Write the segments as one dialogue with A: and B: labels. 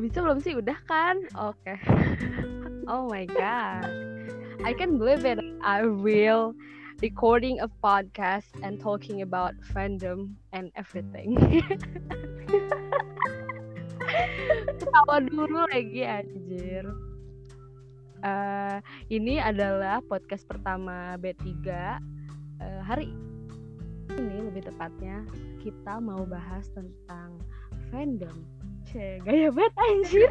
A: Udah bisa belum sih? Udah kan? Oke. oh my god. I can believe it. I will recording a podcast and talking about fandom and everything. Ketawa dulu lagi anjir. Uh, ini adalah podcast pertama B3 uh, hari ini lebih tepatnya kita mau bahas tentang fandom Cie, gaya banget anjir.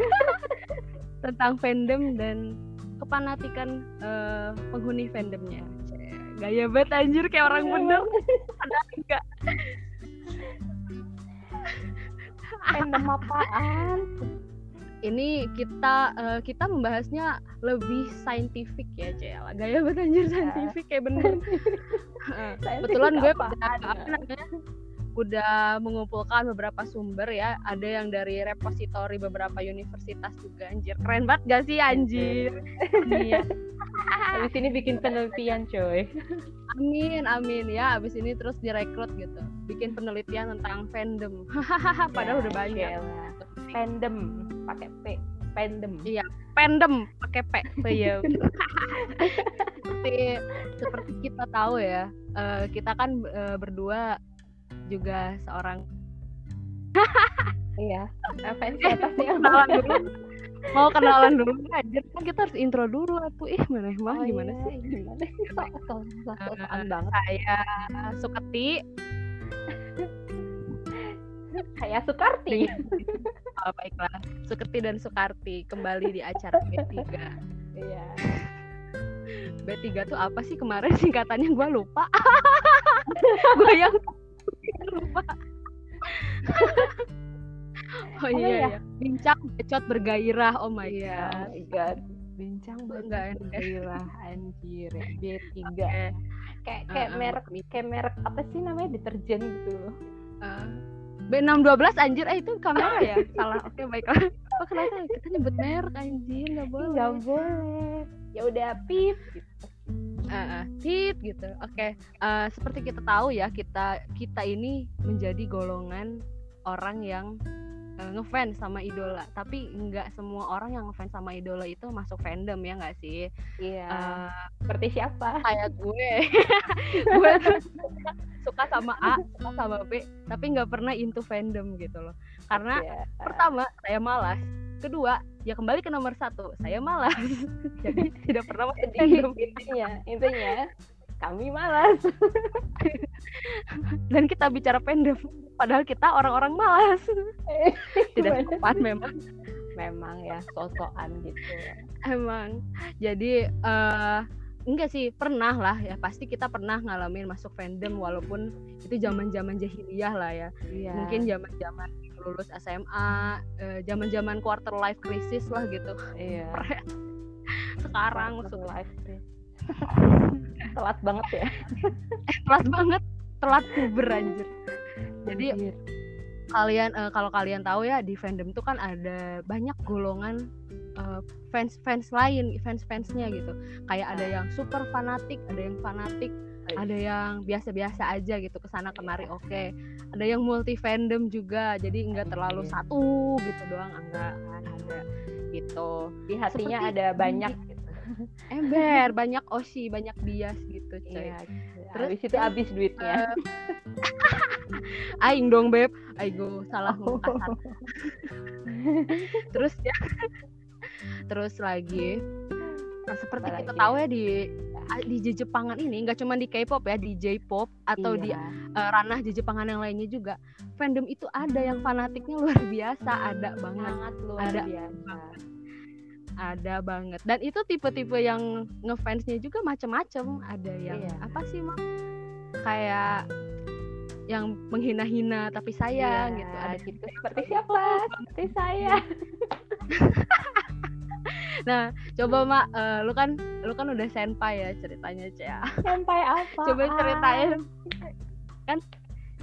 A: Tentang fandom dan kepanatikan uh, penghuni fandomnya Cie, gaya banget anjir kayak orang bener ada enggak.
B: Fandom apaan?
A: Ini kita uh, kita membahasnya lebih saintifik ya Cie. gaya banget anjir iya. saintifik kayak bener. Kebetulan gue pada apa namanya udah mengumpulkan beberapa sumber ya. Ada yang dari repositori beberapa universitas juga anjir. Keren banget gak sih anjir?
B: Iya. Habis ini bikin penelitian coy.
A: Amin amin. Ya habis ini terus direkrut gitu. Bikin penelitian tentang fandom. Padahal ya, udah banyak.
B: fandom pakai p. Fandom.
A: Iya fandom pakai p. Ya seperti seperti kita tahu ya uh, kita kan uh, berdua juga seorang
B: iya fans atasnya
A: kenalan dulu. mau kenalan dulu. Aja kan kita harus intro dulu aku ih mana mah oh, gimana iya, sih? gimana so, so, so, uh, banget saya Sukati
B: saya Sukarti.
A: Oh, baiklah. Sukarti dan Sukarti kembali di acara B3
B: iya.
A: B3 tuh apa sih? Kemarin singkatannya gue lupa. Gue yang lupa. Oh iya, ya? iya. Bincang becot bergairah. Oh my
B: yeah. god. oh my god. Bincang bergairah anjir. B3 okay. kayak kayak uh, merek kayak merek apa sih namanya? Deterjen gitu loh. Uh,
A: B612 anjir. Eh itu kamera ya? Salah. Oke okay, baiklah oh kenapa? Kita nyebut merek anjir. Nggak boleh
B: nggak boleh. ya udah pip. gitu
A: uh, hit gitu oke okay. uh, eh, seperti kita tahu ya kita kita ini menjadi golongan orang yang uh, ngefans sama idola. Tapi nggak semua orang yang ngefans sama idola itu masuk fandom ya nggak sih?
B: Iya. Uh, seperti siapa?
A: kayak gue. Gue suka sama A suka sama B tapi nggak pernah into fandom gitu loh. Karena yeah. pertama saya malas. Kedua ya kembali ke nomor satu saya malas. Jadi tidak pernah masuk
B: fandom. intinya intinya kami malas.
A: Dan kita bicara fandom padahal kita orang-orang malas. Tidak tepat memang.
B: Memang ya sosokan gitu
A: emang. Jadi uh, enggak sih pernah lah ya. Pasti kita pernah ngalamin masuk fandom walaupun itu zaman zaman jahiliyah lah ya. Iya. mungkin zaman zaman lulus SMA zaman uh, zaman quarter life crisis lah gitu.
B: Iya.
A: Sekarang quarter
B: life telat banget ya.
A: Eh, telat banget. Telat puber anjir. Jadi anjir. kalian uh, kalau kalian tahu ya di fandom tuh kan ada banyak golongan uh, fans fans lain fans fansnya gitu. Kayak ada yang super fanatik ada yang fanatik ada yang biasa-biasa aja gitu ke sana kemari oke. Okay. ada yang multi fandom juga jadi nggak terlalu satu gitu doang enggak ada gitu.
B: Di hatinya Seperti ada banyak
A: ember banyak osi banyak bias gitu coy. iya,
B: terus habis itu habis duitnya.
A: uh, aing dong beb. Aing salah oh. kasar terus ya terus lagi. Nah, seperti Apa kita tahu ya di di Jepangan ini nggak cuma di K-pop ya di J-pop atau iya. di uh, ranah Jepangan yang lainnya juga fandom itu ada yang fanatiknya luar biasa ada banget.
B: Sangat luar
A: ada
B: biasa
A: ada banget. Dan itu tipe-tipe yang ngefansnya juga macam-macam ada yang iya. apa sih mak kayak yang menghina-hina tapi sayang
B: iya,
A: gitu. Ada
B: gitu. seperti siapa? Seperti saya.
A: Nah coba mak uh, lu kan lu kan udah senpai ya ceritanya Cia
B: senpai apa
A: coba ceritain. Kan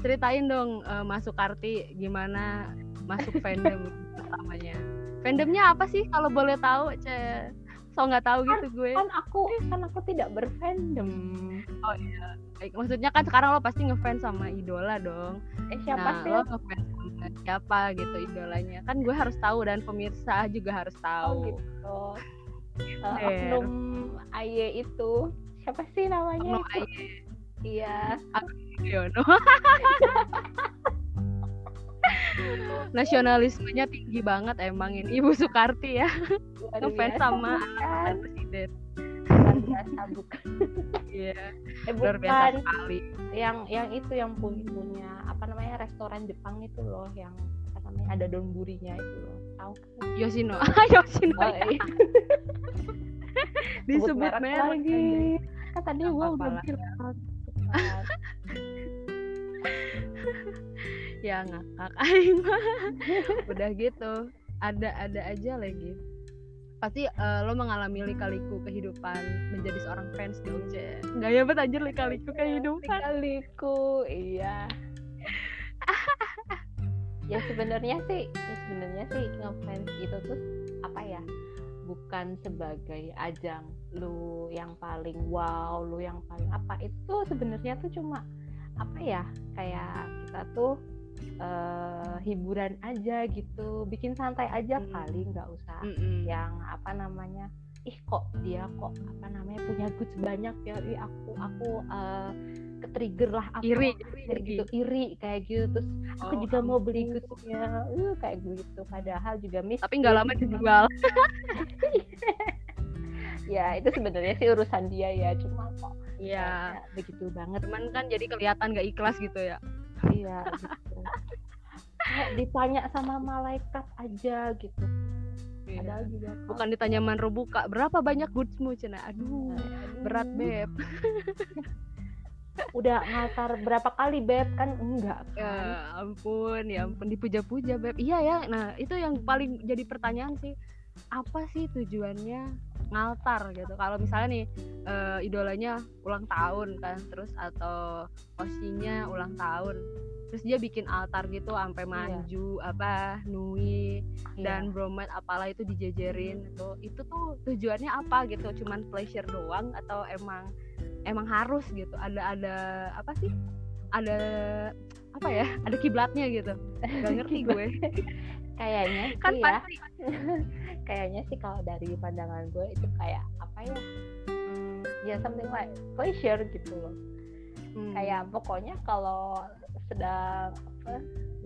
A: ceritain dong uh, masuk arti gimana masuk fandom pertamanya fandomnya apa sih kalau boleh tahu ce so nggak tahu
B: kan,
A: gitu gue.
B: kan aku kan aku tidak berfandom.
A: Oh iya. Maksudnya kan sekarang lo pasti ngefans sama idola dong.
B: Eh siapa
A: nah,
B: sih?
A: lo ngefans sama siapa gitu idolanya? Kan gue harus tahu dan pemirsa juga harus tahu.
B: Oh, gitu. Uh, oknum Aye itu. Siapa sih namanya? Oknum Aye. Iya. Yono
A: nasionalismenya tinggi banget emang ini Ibu Soekarti ya. Ngefans sama anak presiden.
B: Luar biasa bukan
A: iya
B: eh,
A: luar biasa sekali.
B: Yang yang itu yang punya punya apa namanya restoran Jepang itu loh yang apa namanya ada donburinya itu loh. Tahu kan?
A: Yoshino. Yoshino oh, iya. disebut merek
B: lagi. kan tadi gua udah bilang
A: ya ngakak aing udah gitu. Ada ada aja lagi. Pasti uh, lo mengalami lika-liku kehidupan menjadi seorang fans dong. C nggak ya bet anjir lika-liku iya, kehidupan.
B: lika-liku iya. Ya sebenarnya sih ya sebenarnya sih ngefans itu tuh apa ya? Bukan sebagai ajang lu yang paling wow lu yang paling apa. Itu sebenarnya tuh cuma apa ya? Kayak kita tuh uh, hiburan aja gitu bikin santai aja hmm. kali nggak usah hmm. yang apa namanya ih kok dia kok apa namanya punya goods banyak ya ih aku aku uh, ketrigger lah aku
A: iri,
B: kayak gitu iri kayak gitu terus aku oh, juga mau beli goodsnya uh, kayak gitu padahal juga miss
A: tapi nggak lama dijual
B: ya itu sebenarnya sih urusan dia ya cuma kok
A: Iya,
B: begitu banget.
A: Cuman kan jadi kelihatan gak ikhlas gitu ya.
B: Iya, gitu. Kayak ditanya sama malaikat aja gitu.
A: Iya. Padahal juga bukan ditanya manro buka berapa banyak goodsmu cina. Aduh, Aduh. berat beb.
B: Udah ngantar berapa kali beb kan enggak kan?
A: Ya ampun, ya ampun dipuja-puja beb. Iya ya. Nah, itu yang paling jadi pertanyaan sih. Apa sih tujuannya ngaltar gitu? Kalau misalnya nih uh, idolanya ulang tahun kan terus atau osinya ulang tahun terus dia bikin altar gitu sampai iya. manju iya. apa nui iya. dan bromide apalah itu dijejerin itu itu tuh tujuannya apa gitu? Cuman pleasure doang atau emang emang harus gitu? Ada ada apa sih? Ada apa ya? Ada kiblatnya gitu. Gak ngerti gue.
B: Kayaknya kan ya kayaknya sih kalau dari pandangan gue itu kayak apa ya ya something like pleasure gitu loh hmm. kayak pokoknya kalau sedang apa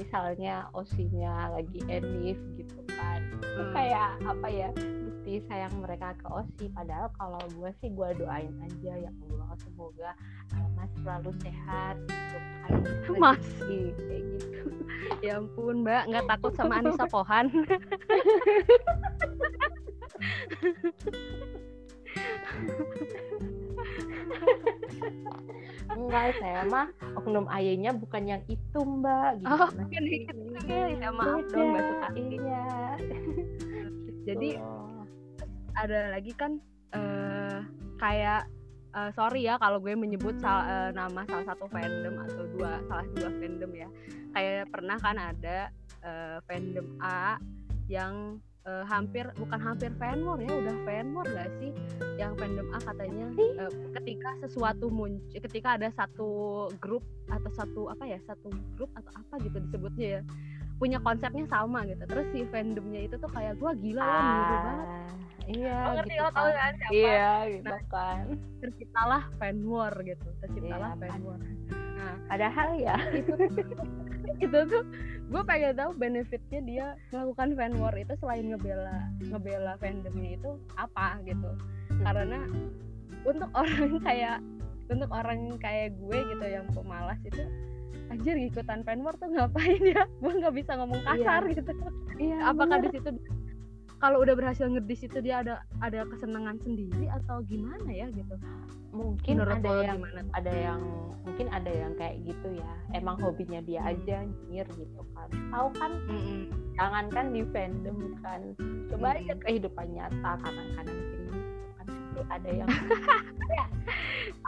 B: misalnya osinya lagi enif gitu kan. Hmm. kayak apa ya bukti sayang mereka ke osi. Padahal kalau gue sih gue doain aja ya Allah semoga uh, mas selalu sehat gitu kan.
A: Mas. Kayak gitu. Ya ampun mbak nggak takut sama Anissa Pohan
B: enggak saya mah oknum ayahnya bukan yang itu mbak
A: gitu. Oh bukan itu ya maaf Beda, dong mbak suka
B: iya.
A: Jadi oh. ada lagi kan uh, kayak uh, sorry ya kalau gue menyebut sal uh, nama salah satu fandom atau dua salah dua fandom ya. Kayak pernah kan ada uh, fandom A yang uh, hampir bukan hampir fan war ya udah fan war gak sih? Yang fandom A katanya uh, ketika sesuatu muncul ketika ada satu grup atau satu apa ya satu grup atau apa gitu disebutnya ya punya konsepnya sama gitu. Terus si fandomnya itu tuh kayak gue gila ya ah, banget.
B: iya
A: oh, ngerti
B: gitu
A: lo tau kan? siapa?
B: Iya gitu nah, kan.
A: terciptalah fan war gitu terciptalah iya, fan war
B: nah padahal ya.
A: itu itu tuh gue pengen tahu benefitnya dia melakukan fan war itu selain ngebela ngebela fandomnya itu apa gitu. Hmm. karena untuk orang kayak untuk orang kayak gue gitu yang pemalas itu anjir ikutan fanwar tuh ngapain ya? Gue nggak bisa ngomong kasar iya. gitu. Iya, apakah di situ kalau udah berhasil ngedis itu dia ada ada kesenangan sendiri atau gimana ya gitu?
B: Mungkin Menurut ada yang gimana? ada yang mungkin ada yang kayak gitu ya. Emang hobinya dia hmm. aja nyir gitu kan. Tahu kan? Jangan kan di fandom kan. Coba mm aja kehidupan nyata kanan-kanan kiri kan. Pasti ada yang ya,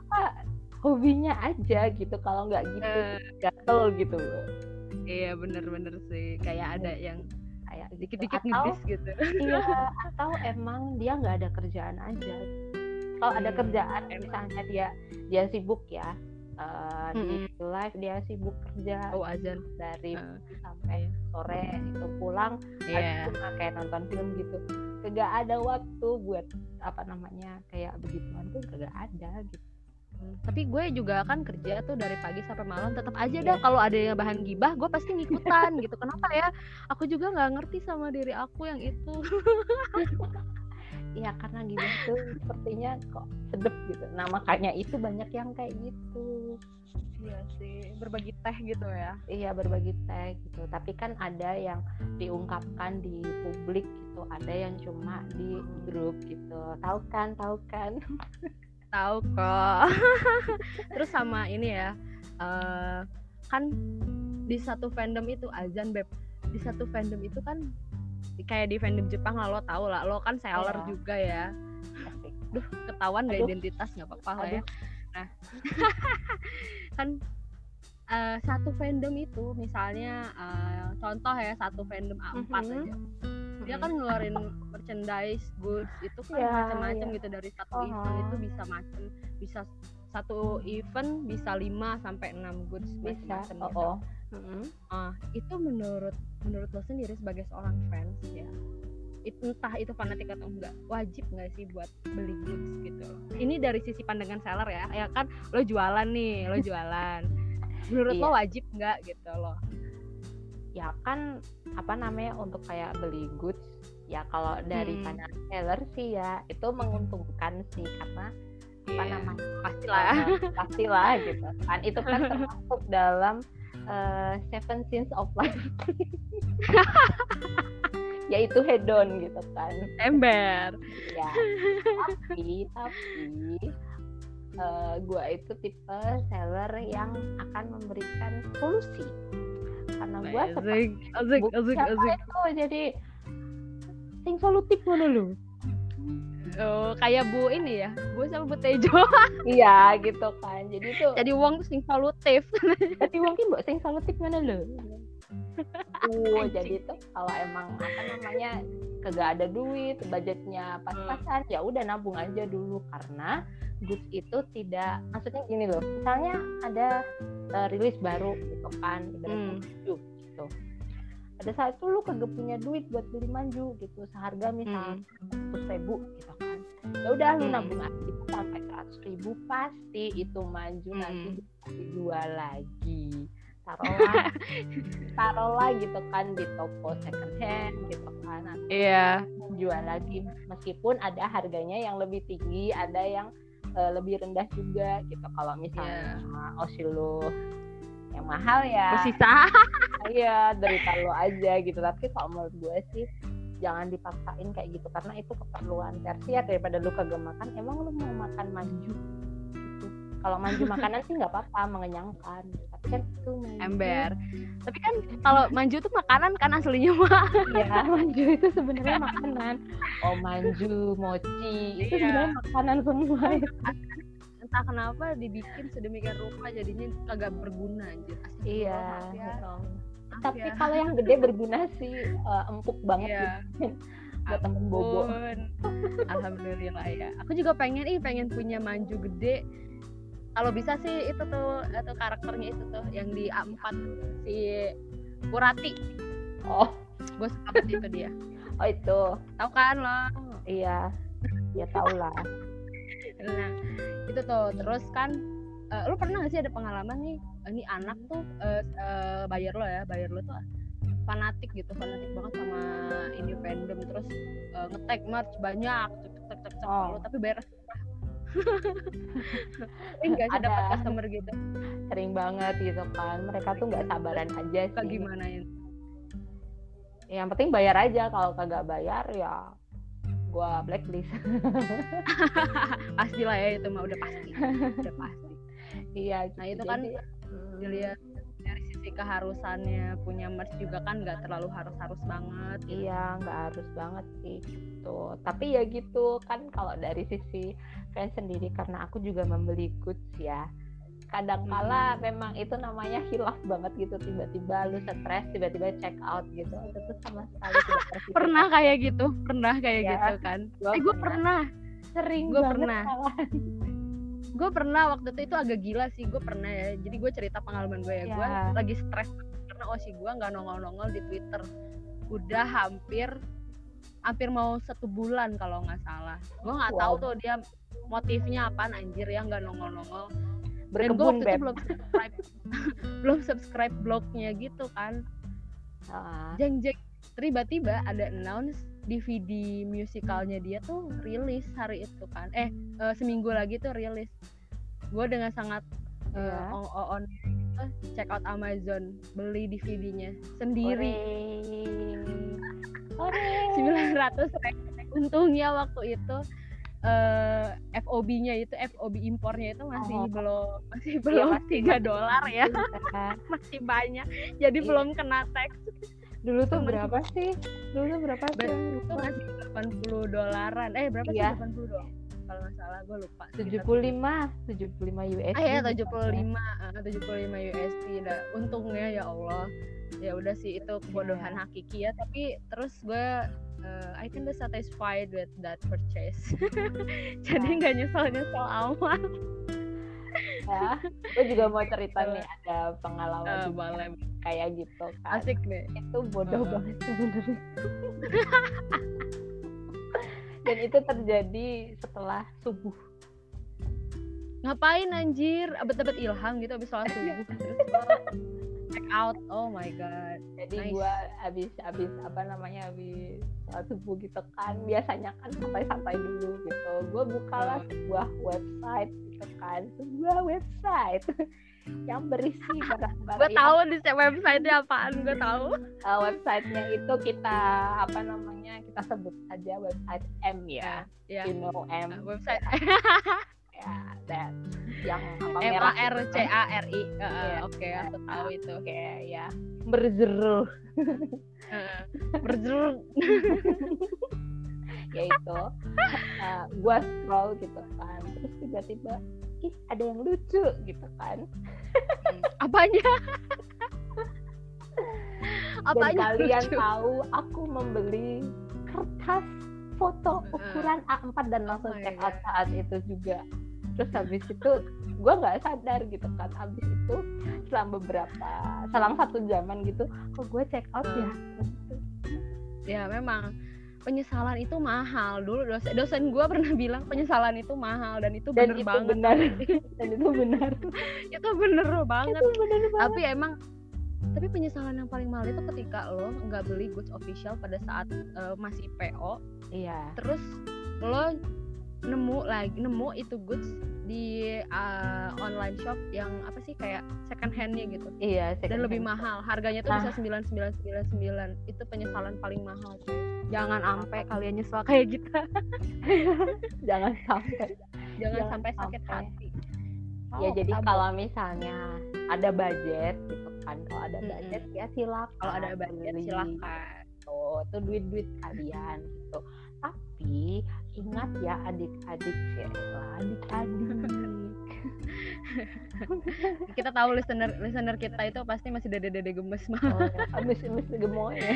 B: apa hobinya aja gitu. Kalau nggak gitu uh, gatel gitu loh.
A: Iya bener-bener sih. Kayak ada yang
B: kayak dikit-dikit ngedis gitu. iya atau emang dia nggak ada kerjaan aja. Kalau ada hmm, kerjaan misalnya dia dia sibuk ya uh, di live dia sibuk kerja
A: oh azan.
B: dari
A: uh,
B: sampai sore itu pulang
A: yeah.
B: cuma kayak nonton film gitu. Kagak ada waktu buat apa namanya kayak begituan tuh kagak ada gitu
A: tapi gue juga kan kerja tuh dari pagi sampai malam tetap aja dah kalau ada yang bahan gibah gue pasti ngikutan gitu. Kenapa ya? Aku juga nggak ngerti sama diri aku yang itu.
B: Iya karena gibah tuh sepertinya kok sedep gitu. Nah makanya itu banyak yang kayak gitu.
A: Iya sih berbagi teh gitu ya.
B: Iya berbagi teh gitu. Tapi kan ada yang diungkapkan di publik gitu. Ada yang cuma di grup gitu. Tahu kan tahu kan
A: tahu kok. Terus sama ini ya uh, kan di satu fandom itu azan beb di satu fandom itu kan kayak di fandom Jepang lah lo tau lah lo kan seller yeah. juga ya. Duh ketahuan gak identitas nggak apa-apa lah ya. Nah kan uh, satu fandom itu misalnya uh, contoh ya satu fandom A4 mm -hmm. aja dia kan ngeluarin merchandise goods itu kan yeah, macam-macam yeah. gitu dari satu uh -huh. event itu bisa macam bisa satu event bisa 5 sampai enam goods
B: bisa
A: macam
B: oh, gitu. oh.
A: Mm -hmm. uh, itu menurut menurut lo sendiri sebagai seorang fans ya it, entah itu fanatik atau enggak wajib nggak sih buat beli goods gitu ini dari sisi pandangan seller ya ya kan lo jualan nih lo jualan menurut iya. lo wajib nggak gitu loh
B: ya kan apa namanya untuk kayak beli goods ya kalau dari hmm. pandangan seller sih ya itu menguntungkan sih karena yeah. apa iya, namanya
A: pastilah
B: pastilah gitu kan itu kan termasuk dalam uh, seven sins of life yaitu hedon gitu kan
A: ember
B: ya tapi tapi uh, gua itu tipe seller yang akan memberikan solusi karena gue
A: asik asik
B: itu jadi sing solutif mana lu
A: Oh, kayak Bu ini ya, Bu sama Bu Tejo.
B: iya, gitu kan. Jadi tuh
A: jadi uang sing solutif.
B: jadi uang ki mbok sing solutif mana lo? uh, jadi tuh kalau emang apa namanya kagak ada duit, budgetnya pas-pasan, ya udah nabung aja dulu karena goods itu tidak maksudnya gini loh misalnya ada uh, rilis baru gitu kan hmm. manju gitu ada saat itu lu kagak punya duit buat beli manju gitu seharga misalnya hmm. ribu gitu kan ya udah lu hmm. nabung aja gitu, sampai seratus ribu pasti itu manju hmm. nanti dijual lagi taruhlah taruhlah gitu kan di toko second hand gitu kan
A: iya
B: yeah. jual lagi meskipun ada harganya yang lebih tinggi ada yang uh, lebih rendah juga gitu. Kalau misalnya yeah. cuma osilo yang mahal ya.
A: Sisa
B: iya derita lo aja gitu. Tapi kalau menurut gue sih jangan dipaksain kayak gitu. Karena itu keperluan tersier daripada lu kagak makan. Emang lu mau makan maju gitu. Kalau maju makanan sih nggak apa-apa mengenyangkan tapi kan itu
A: manju. ember. Tapi kan kalau manju itu makanan kan aslinya mah
B: ya manju itu sebenarnya makanan. Oh manju mochi itu iya. sebenarnya makanan semua.
A: Entah kenapa dibikin sedemikian rupa jadinya kagak berguna anjir.
B: Iya ya. tapi ya. kalau yang gede berguna sih uh, empuk banget iya. gitu buat temen bobo.
A: Alhamdulillah ya. Aku juga pengen ih pengen punya manju gede kalau bisa sih itu tuh atau karakternya itu tuh yang di A4 si Kurati.
B: Oh.
A: Gue suka itu dia.
B: Oh itu.
A: Tahu kan lo?
B: Iya. Ya tau lah.
A: Nah itu tuh. Terus kan uh, lu pernah gak sih ada pengalaman nih ini anak tuh uh, uh, bayar lo ya bayar lo tuh fanatik gitu fanatik banget sama independen terus uh, ngetek merch banyak cek cek cek cek oh. tapi bayar enggak sih dapat customer gitu?
B: Sering banget gitu kan. Mereka tuh nggak sabaran aja sih.
A: gimana ya?
B: Yang penting bayar aja. Kalau kagak bayar ya gua blacklist.
A: Pastilah ya itu mah udah pasti. Udah pasti.
B: Iya
A: nah itu kan hmm. dilihat dari sisi keharusannya punya merch juga kan nggak terlalu harus harus banget
B: gitu. iya nggak harus banget sih gitu. Tapi ya gitu kan kalau dari sisi fans sendiri karena aku juga membeli goods ya. Kadang kala hmm. memang itu namanya hilaf banget gitu tiba-tiba lu stres tiba-tiba check out gitu. Itu tuh sama sekali tidak
A: pernah kayak gitu pernah kayak ya, gitu kan.
B: Gua eh gue pernah,
A: sering gue pernah. gue pernah waktu itu itu agak gila sih gue pernah ya. Jadi gue cerita pengalaman gue ya. Gue
B: Ya.
A: lagi stres karena osi gue nggak nongol-nongol di twitter. Udah hampir hampir mau satu bulan kalau nggak salah. Gue nggak tahu
B: Wow.
A: tuh dia motifnya apaan anjir ya nggak nongol-nongol. Dan gue
B: berkebun
A: waktu itu belum subscribe. Belum subscribe blognya gitu kan.
B: Ah,
A: jeng jeng tiba-tiba ada announce DVD musikalnya dia tuh rilis hari itu kan. Eh eh, seminggu lagi tuh rilis. Gue dengan sangat eh,
B: Iya.
A: on, on eh, check out Amazon beli DVD-nya sendiri. 900 ribu untungnya waktu itu eh FOB-nya itu FOB impornya itu masih
B: Oh.
A: belum masih belum
B: masih-
A: tiga dolar ya
B: Iya.
A: masih banyak jadi
B: Iya.
A: belum kena tax
B: Dulu tuh berapa sih? Dulu tuh berapa sih?
A: Ba- itu masih 80 dolaran eh berapa
B: Iya.
A: sih 80 dolar kalau nggak salah gue lupa Sekitar-
B: 75, 75 USD.
A: ah ya 75 ah, 75 USD dah untungnya ya Allah ya udah sih itu kebodohan
B: Iya.
A: hakiki ya tapi terus gue eh, I can be satisfied with that purchase jadi
B: Iya.
A: nggak nyesel nyesel amat
B: ya. Gue juga mau cerita nih ada pengalaman
A: Eh,
B: juga
A: boleh
B: kayak gitu kan.
A: asik nih
B: Itu bodoh
A: Heeh.
B: banget sebenarnya. Dan itu terjadi setelah subuh.
A: ngapain anjir abet-abet ilham gitu abis sholat subuh terus check out. Oh my god.
B: Jadi
A: Nice.
B: gua habis habis apa namanya habis sholat subuh gitu kan biasanya kan santai-santai dulu gitu. Gua bukalah sebuah website gitu kan, sebuah website yang berisi barang-barang.
A: gue tahu di website-nya apaan gue tahu.
B: Uh, websitenya itu kita apa namanya kita sebut saja website M ya,
A: ya
B: you know M.
A: Website
B: ya that. Yang apa
A: M A R C
B: kan.
A: A R I.
B: Iya.
A: oke aku tahu itu.
B: Oke ya berjeruh.
A: Heeh. berjeruk
B: ya itu. Uh, gua scroll gitu kan. Terus tiba-tiba ih ada yang lucu gitu kan.
A: Apanya?
B: Dan
A: apanya
B: kalian
A: lucu?
B: tahu aku membeli kertas foto ukuran A4 dan langsung
A: Oh
B: check out
A: God.
B: saat itu juga terus habis itu gue nggak sadar gitu kan. Habis itu selang beberapa selang satu zaman gitu kok gue check out ya?
A: Ya memang. Penyesalan itu mahal. Dulu dosen dosen gue pernah bilang penyesalan itu mahal dan itu
B: dan
A: bener
B: itu
A: banget.
B: benar. Dan itu benar.
A: Itu bener banget.
B: Itu benar banget.
A: Tapi emang tapi penyesalan yang paling mahal itu ketika lo nggak beli goods official pada saat eh, masih PO
B: iya.
A: Terus lo nemu lagi nemu itu goods di uh, online shop yang apa sih kayak second handnya gitu.
B: Iya
A: dan
B: second
A: lebih
B: hand.
A: mahal. Harganya tuh
B: Nah.
A: bisa sembilan sembilan sembilan sembilan. Itu penyesalan paling mahal jangan ampe kalian nyesel kayak kita
B: jangan sampai.
A: Jangan,
B: Jangan
A: sampai sakit
B: sampai.
A: hati.
B: Ya
A: Oh,
B: jadi
A: tabung.
B: kalau misalnya ada budget gitu kan kalau ada budget ya silakan
A: kalau ada budget silakan.
B: Tuh itu duit duit kalian gitu. Tapi ingat ya adik-adik ya adik-adik.
A: kita tahu listener listener kita itu pasti masih dede-dede gemes. Mah
B: oh, ya, habis habis gemoy. Ya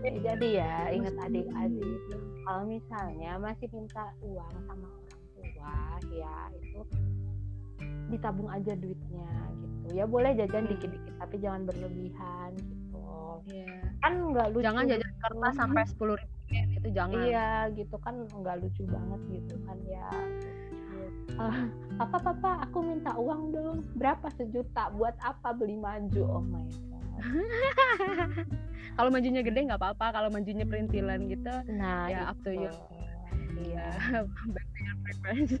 B: Ya, jadi ya ingat adik-adik. Kalau misalnya masih minta uang sama orang tua ya itu ditabung aja duitnya gitu. Ya boleh jajan
A: Hmm.
B: dikit-dikit tapi jangan berlebihan gitu.
A: Iya.
B: kan nggak lucu.
A: Jangan jajan kertas sampai sepuluh ribu yen, itu jangan.
B: Iya gitu kan nggak lucu banget gitu kan ya. Ah, papa papa aku minta uang dong. Berapa? Sejuta. Buat apa beli maju? Oh my god.
A: Kalau majunya gede nggak apa-apa. Kalau majunya perintilan gitu
B: nah
A: Ya, up to you.
B: iya
A: back to your preference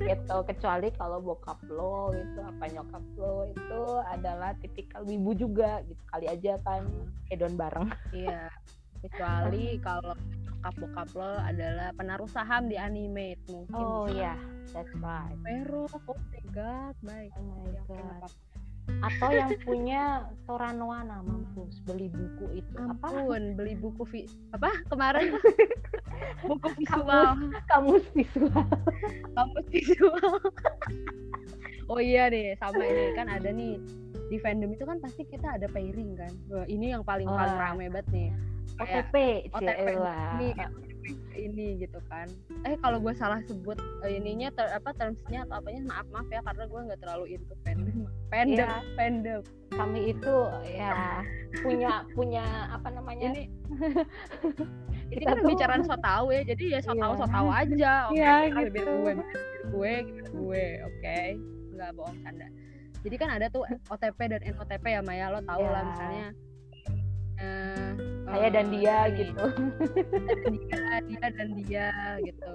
B: gitu. Kecuali kalau bokap lo itu apa nyokap lo itu adalah tipikal wibu juga gitu. Kali aja kan hedon bareng.
A: Iya kecuali kalau bokap bokap lo adalah penaruh saham di animate mungkin.
B: Oh ya that's right.
A: Pero, oh my god, baik.
B: oh my god. atau yang punya Toranoana mampus. Beli buku itu. Apa?
A: Ampun, beli buku vi apa? Kemarin? Buku visual,
B: kamus visual.
A: Kamus visual. oh iya deh, sama ini. Kan ada nih di fandom itu kan pasti kita ada pairing kan. Wah, ini yang paling paling
B: Wah.
A: rame banget nih.
B: OTP
A: OTP ini ini gitu kan eh kalau gue salah sebut uh, ininya ter, apa termsnya atau apanya maaf maaf ya karena gue nggak terlalu into fandom fandom
B: Iya.
A: fandom
B: kami itu ya punya punya apa namanya
A: ini ini kan
B: tuh-
A: bicaraan so tau ya jadi ya so tau
B: Iya.
A: so tau aja oke
B: Iya,
A: Karena bibir
B: gitu.
A: gue gue gue oke nggak bohong canda jadi kan ada tuh OTP dan NOTP ya Maya. Lo tau lah
B: Iya.
A: misalnya eh,
B: saya
A: eh,
B: dan dia
A: ini,
B: gitu.
A: Dia dia dan dia gitu.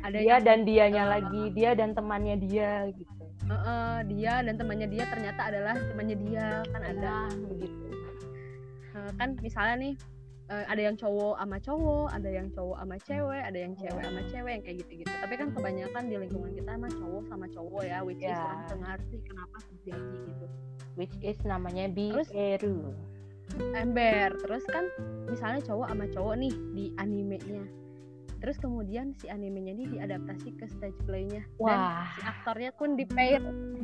A: Ada
B: dia
A: yang,
B: dan dianya
A: eh,
B: lagi dia dan temannya dia gitu.
A: eh, eh, dia dan temannya dia ternyata adalah temannya dia kan ada.
B: Nah begitu.
A: Eh, kan misalnya nih eh, ada yang cowok sama cowok, ada yang cowok sama cewek, ada yang cewek sama cewek yang kayak gitu-gitu. Tapi kan kebanyakan di lingkungan kita mah cowok sama cowok ya, which is
B: Ya.
A: orang tuh ngerti kenapa terjadi gitu.
B: which is namanya
A: Terus-
B: Bieru
A: Ember, terus kan misalnya cowok sama cowok nih di animenya. Terus kemudian si animenya ini diadaptasi ke stage play-nya dan
B: wah
A: si aktornya pun di pair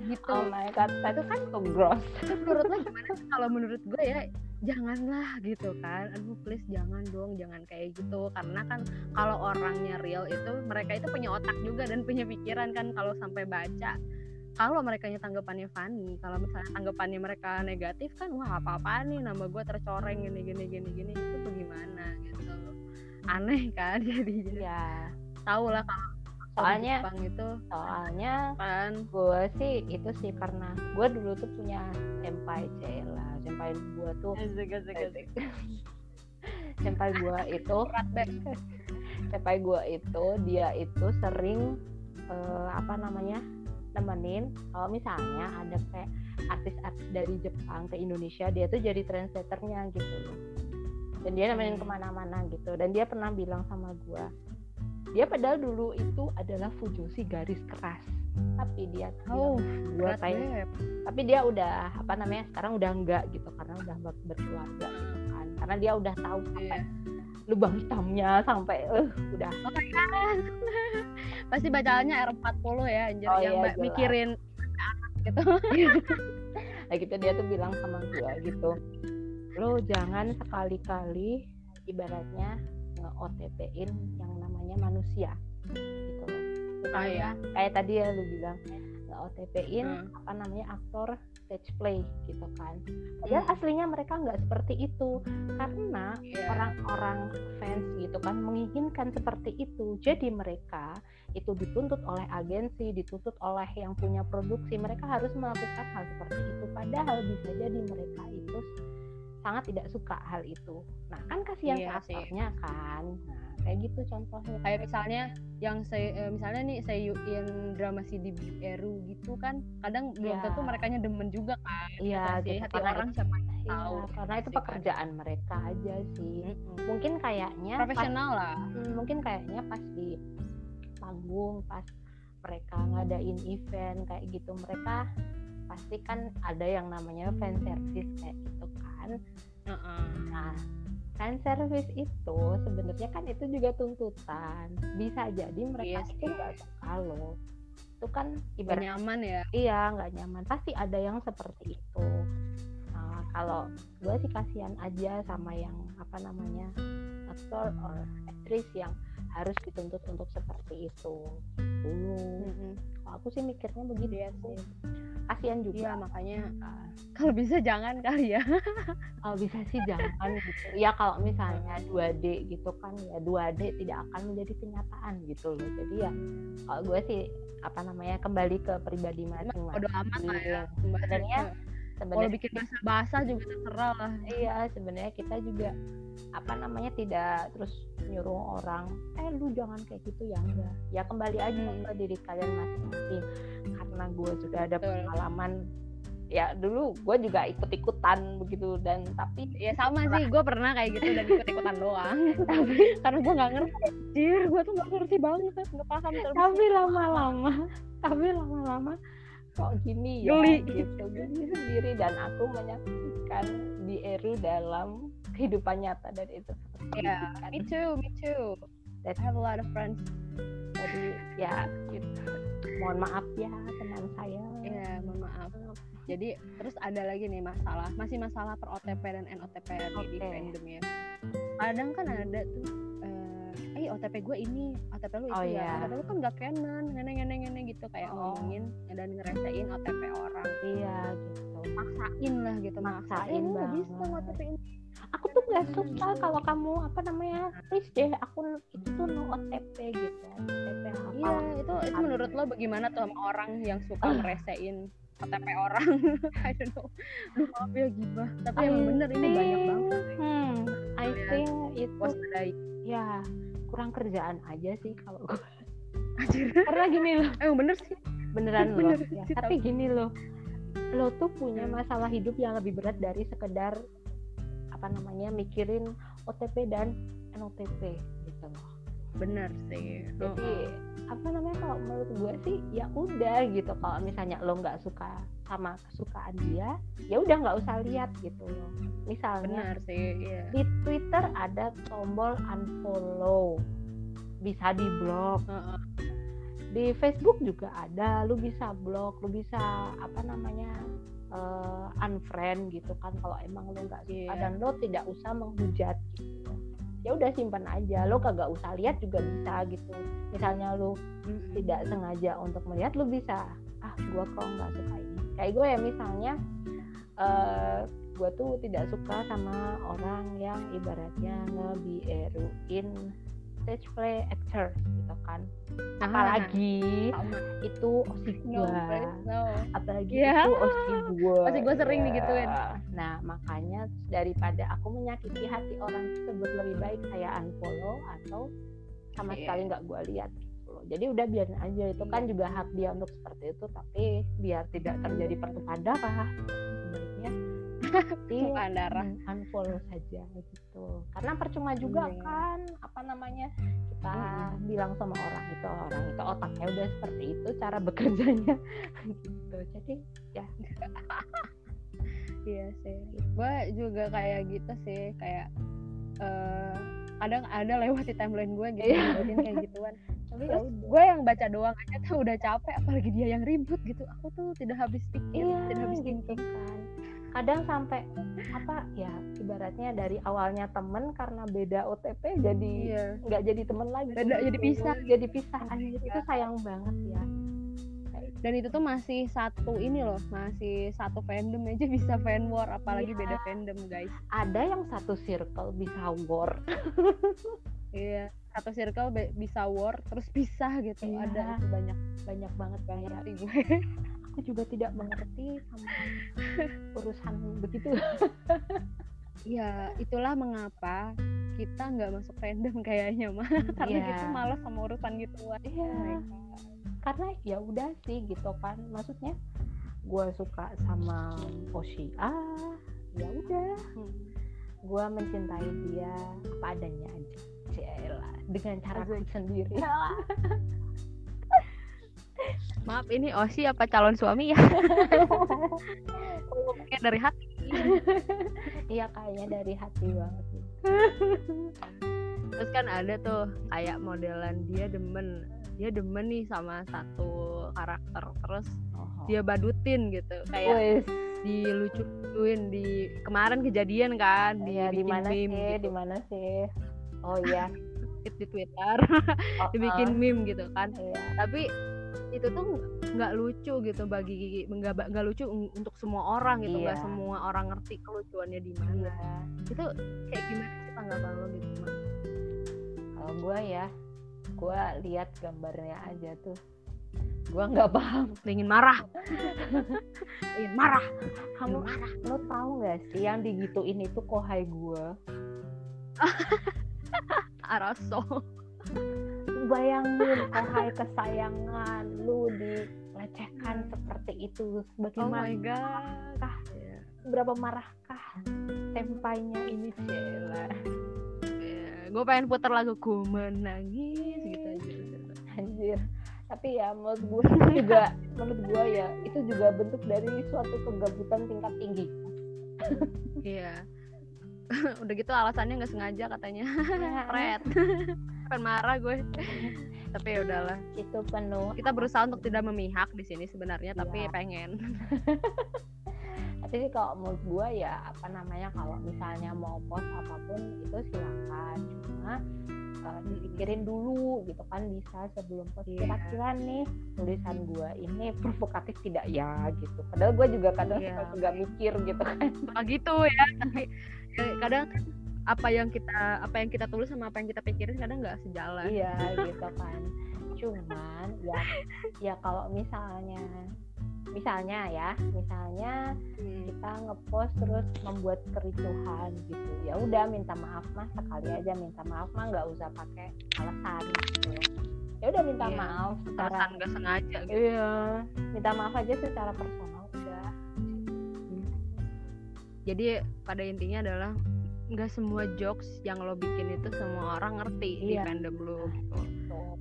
A: gitu.
B: oh my god itu kan so gross
A: Terus menurut lo gimana? Kalau menurut gue ya janganlah gitu kan. Aduh please jangan dong, jangan kayak gitu. Karena kan kalau orangnya real itu mereka itu punya otak juga dan punya pikiran kan kalau sampai baca. Kalau mereka tanggapannya funny, kalau misalnya tanggapannya mereka negatif kan wah apa-apa nih nama gue tercoreng gini gini gini gini itu bagaimana gitu. Aneh kan jadi
B: ya
A: tahu lah kalau
B: Soalnya-
A: Jepang itu
B: soalnya
A: kan
B: gue sih itu sih karena gue dulu tuh punya senpai Cela senpai gue tuh senpai gue itu senpai gue itu dia itu sering eh, apa namanya nemenin kalau misalnya ada kayak artis-artis dari Jepang ke Indonesia dia tuh jadi translatornya gitu loh. Dan dia nemenin
A: Hmm.
B: ke mana-mana gitu. Dan dia pernah bilang sama gue dia padahal dulu itu adalah fujoshi garis keras tapi dia
A: Oh, banget.
B: tapi dia udah apa namanya sekarang udah enggak gitu karena udah ber- berkeluarga gitu kan karena dia udah tahu sampai
A: Iya.
B: lubang hitamnya sampai eh udah
A: Oh. Pasti bacaannya R40 ya anjir
B: Oh
A: yang
B: iya,
A: mikirin anak gitu.
B: nah gitu dia tuh bilang sama gue gitu lo jangan sekali-kali ibaratnya OTP-in yang namanya manusia gitu loh
A: Oh iya.
B: kayak tadi ya lu bilang nge OTP-in
A: Hmm.
B: apa namanya aktor stage play gitu kan padahal
A: Hmm.
B: aslinya mereka nggak seperti itu karena
A: Iya.
B: orang-orang fans gitu kan menginginkan seperti itu jadi mereka itu dituntut oleh agensi dituntut oleh yang punya produksi mereka harus melakukan hal seperti itu padahal bisa jadi mereka itu sangat tidak suka hal itu nah kan kasihan
A: Iya
B: aktornya kan nah kayak gitu contohnya
A: Kayak misalnya yang saya eh, misalnya nih Seiyuin drama CD Eru gitu kan kadang belum
B: Iya.
A: tentu mereka demen juga kan.
B: iya
A: Sih,
B: gitu,
A: hati orang siapa
B: Iya,
A: tahu.
B: karena itu
A: sih kan.
B: pekerjaan mereka aja sih
A: Mm-mm.
B: mungkin kayaknya pas,
A: Profesional lah.
B: hmm, mungkin kayaknya pas di panggung pas mereka ngadain event kayak gitu mereka pasti kan ada yang namanya fan service kayak gitu kan.
A: Heeh.
B: nah fan service itu sebenarnya kan itu juga tuntutan. Bisa jadi mereka
A: Iya
B: itu nggak suka loh. Itu kan ibarat
A: nyaman ya.
B: iya nggak nyaman. Pasti ada yang seperti itu. Nah, kalau gue sih kasihan aja sama yang apa namanya aktor or aktris yang harus dituntut untuk seperti itu. Dulu. Kalau aku sih mikirnya begitu
A: Iya sih.
B: kasihan juga.
A: Makanya
B: Ah,
A: kalau bisa jangan kali ya.
B: kalau bisa sih jangan gitu. Ya kalau misalnya 2D gitu kan ya 2D tidak akan menjadi kenyataan gitu loh. Jadi ya kalau gue sih apa namanya kembali ke pribadi masing-masing.
A: amat lah ya.
B: Sebenarnya sebenarnya
A: bikin bahasa-bahasa juga terserah lah.
B: iya sebenarnya kita juga apa namanya tidak terus nyuruh orang eh lu jangan kayak gitu ya enggak ya kembali aja
A: Hmm.
B: ke diri kalian masing-masing karena gue sudah ada
A: Betul.
B: pengalaman ya dulu gue juga ikut-ikutan begitu dan tapi
A: Ya sama sih, gue pernah kayak gitu dan ikut-ikutan doang.
B: tapi
A: Karena gue nggak ngerti. Anjir, gue tuh nggak ngerti banget, nggak paham
B: tapi lama-lama tapi lama-lama kok gini ya
A: Geli.
B: gitu geli sendiri dan aku menyaksikan di Eru dalam kehidupan nyata dan itu
A: Ya,
B: itu kan.
A: me too, me too. I
B: That's-
A: have a lot of friends.
B: jadi ya gitu. mohon maaf ya teman saya
A: Ya, mohon maaf. Jadi terus ada lagi nih masalah, masih masalah per OTP dan NOTP nih di fandom ya. Kadang kan ada tuh, eh, OTP gue ini OTP lu itu
B: Oh,
A: ya
B: iya.
A: OTP lu kan gak canon ngene ngene ngene gitu kayak
B: Oh.
A: ngomongin dan ngeresain OTP orang
B: iya gitu
A: maksain lah gitu maksain,
B: Maksain
A: nggak bisa
B: banget.
A: OTP ini
B: aku tuh nggak suka kalau kamu apa namanya please deh akun itu tuh no OTP gitu OTP apa
A: iya itu itu menurut lo bagaimana tuh sama orang yang suka ngeresain OTP orang. I don't know. Duh maaf ya gibah tapi
B: I
A: emang bener ini banyak banget
B: hmm I think itu
A: waspadai.
B: ya kurang kerjaan aja sih kalau gue
A: Anjir.
B: karena gini loh.
A: Emang bener sih.
B: Beneran loh.
A: Bener
B: ya,
A: sih,
B: tapi gini loh. Lo tuh punya
A: Hmm.
B: masalah hidup yang lebih berat dari sekedar apa namanya mikirin OTP dan NOTP gitu loh
A: bener sih.
B: Jadi apa namanya kalau menurut gue sih ya udah gitu. Kalau misalnya lo nggak suka sama kesukaan dia ya udah nggak usah lihat gitu. Loh misalnya
A: benar sih iya.
B: di Twitter ada tombol unfollow. Bisa di blok
A: Heeh.
B: di Facebook juga ada. Lu bisa blok lu bisa apa namanya eh, unfriend gitu kan. Kalau emang lu nggak suka
A: Iya.
B: dan lo tidak usah menghujat gitu ya udah simpan aja. Lo kagak usah lihat juga bisa gitu. Misalnya
A: Mm-mm.
B: tidak sengaja untuk melihat lu bisa ah gua kok nggak suka ini. Kayak gue ya misalnya eh gue tuh tidak suka sama orang yang ibaratnya ngebieruin stage play actor gitu kan
A: Ah,
B: apalagi
A: sama.
B: itu osi
A: no
B: gua
A: please, no
B: apalagi
A: Iya.
B: itu osi gua
A: Osi gua sering
B: Ya.
A: digituin.
B: nah makanya daripada aku menyakiti hati orang tersebut lebih baik saya unfollow atau sama
A: Iya.
B: sekali nggak gua lihat gitu loh. jadi udah biarin aja itu kan
A: Iya.
B: juga hak dia untuk seperti itu tapi biar tidak terjadi pertumpahan darah
A: Tumpahan darah.
B: un- unfollow saja gitu karena percuma juga
A: Iya.
B: kan apa namanya kita
A: Mm-mm.
B: bilang sama orang itu orang itu otaknya udah seperti itu cara bekerjanya gitu jadi ya
A: Iya sih. Gue juga kayak gitu sih, kayak eh kadang ada lewat di timeline gue gitu,
B: Iya.
A: nyebutin kayak gituan.
B: tapi ya
A: gue yang baca doang aja tuh udah capek, apalagi dia yang ribut gitu. Aku tuh tidak habis pikir,
B: iya
A: tidak habis
B: gitu
A: thinking.
B: kan kadang sampai apa ya ibaratnya dari awalnya temen karena beda OTP jadi
A: Iya.
B: nggak jadi temen lagi
A: Beda, jadi
B: gitu.
A: pisah.
B: jadi pisah
A: Oh my
B: anjir. itu sayang banget ya
A: Dan itu tuh masih satu ini loh, masih satu fandom aja bisa fan war, apalagi
B: Iya.
A: beda fandom guys.
B: ada yang satu circle bisa war
A: Iya. Satu circle bisa war, terus pisah gitu.
B: Iya.
A: Ada itu banyak
B: banyak banget
A: banget sih gue.
B: aku juga tidak mengerti sama urusan begitu
A: Ya, itulah mengapa kita nggak masuk fandom kayaknya mah karena
B: Iya.
A: kita malas sama urusan gituan.
B: Iya.
A: Oh
B: karena ya udah sih gitu kan maksudnya gue suka sama Oshi ah ya udah
A: Hmm.
B: gue mencintai dia apa adanya aja Cela dengan caraku
A: Asik.
B: sendiri
A: Maaf ini Osi apa calon suami ya? Kayak dari hati.
B: iya kayaknya dari hati banget.
A: Terus kan ada tuh kayak modelan dia demen. Dia demen nih sama satu karakter. Terus
B: oh.
A: dia badutin gitu. Kayak
B: Wes,
A: dilucu-lucuin di kemarin kejadian kan
B: iya di
A: dibikin
B: mana sih?
A: gitu.
B: Di mana sih? Oh iya.
A: Di Twitter.
B: Oh,
A: dibikin
B: oh,
A: meme gitu kan.
B: Iya.
A: tapi itu tuh nggak lucu gitu bagi nggak nggak lucu un- untuk semua orang gitu nggak
B: Iya.
A: semua orang ngerti kelucuannya di mana.
B: Iya.
A: itu kayak gimana sih tanggapan lo gitu
B: kalau gue ya gue lihat gambarnya aja tuh. Gue nggak paham.
A: Ingin marah? Ingin marah?
B: Kamu lo tahu nggak sih yang digituin itu kohai gue
A: araso
B: bayangin kohai kesayangan lu dilecehkan seperti itu
A: oh my
B: bagaimana?
A: God.
B: Kah?
A: Iya.
B: berapa marahkah sempainya ini Cela
A: gue pengen putar lagu ku menangis gitu aja.
B: Anjir. Tapi ya menurut gue juga menurut gue ya itu juga bentuk dari suatu kegabutan tingkat tinggi.
A: Iya udah gitu alasannya nggak sengaja katanya. Red pengen marah gue. Tapi ya udahlah.
B: Itu penuh.
A: Kita berusaha untuk tidak memihak di sini sebenarnya tapi
B: Iya.
A: pengen
B: tapi sih kalau menurut gue ya apa namanya kalau misalnya mau post apa pun itu silakan. Cuma usah dipikirin dulu gitu kan bisa sebelum post.
A: Iya.
B: kira-kira nih tulisan gue ini provokatif tidak ya gitu. Padahal gue juga kadang
A: Iya.
B: suka juga mikir gitu kan.
A: Nah, gitu ya. Tapi ya, kadang kan apa yang kita apa yang kita tulis sama apa yang kita pikirin kadang nggak sejalan.
B: Iya gitu kan. Cuman ya ya kalau misalnya misalnya ya misalnya
A: Hmm.
B: kita ngepost terus membuat kericuhan gitu. Ya udah minta maaf mah sekali aja. Minta maaf mah nggak usah pakai alasan gitu. Ya udah minta
A: Iya.
B: maaf secara
A: nggak sengaja gitu.
B: Iya minta maaf aja secara personal udah.
A: Jadi pada intinya adalah nggak semua jokes yang lo bikin itu semua orang ngerti di
B: Iya.
A: fandom lo gitu.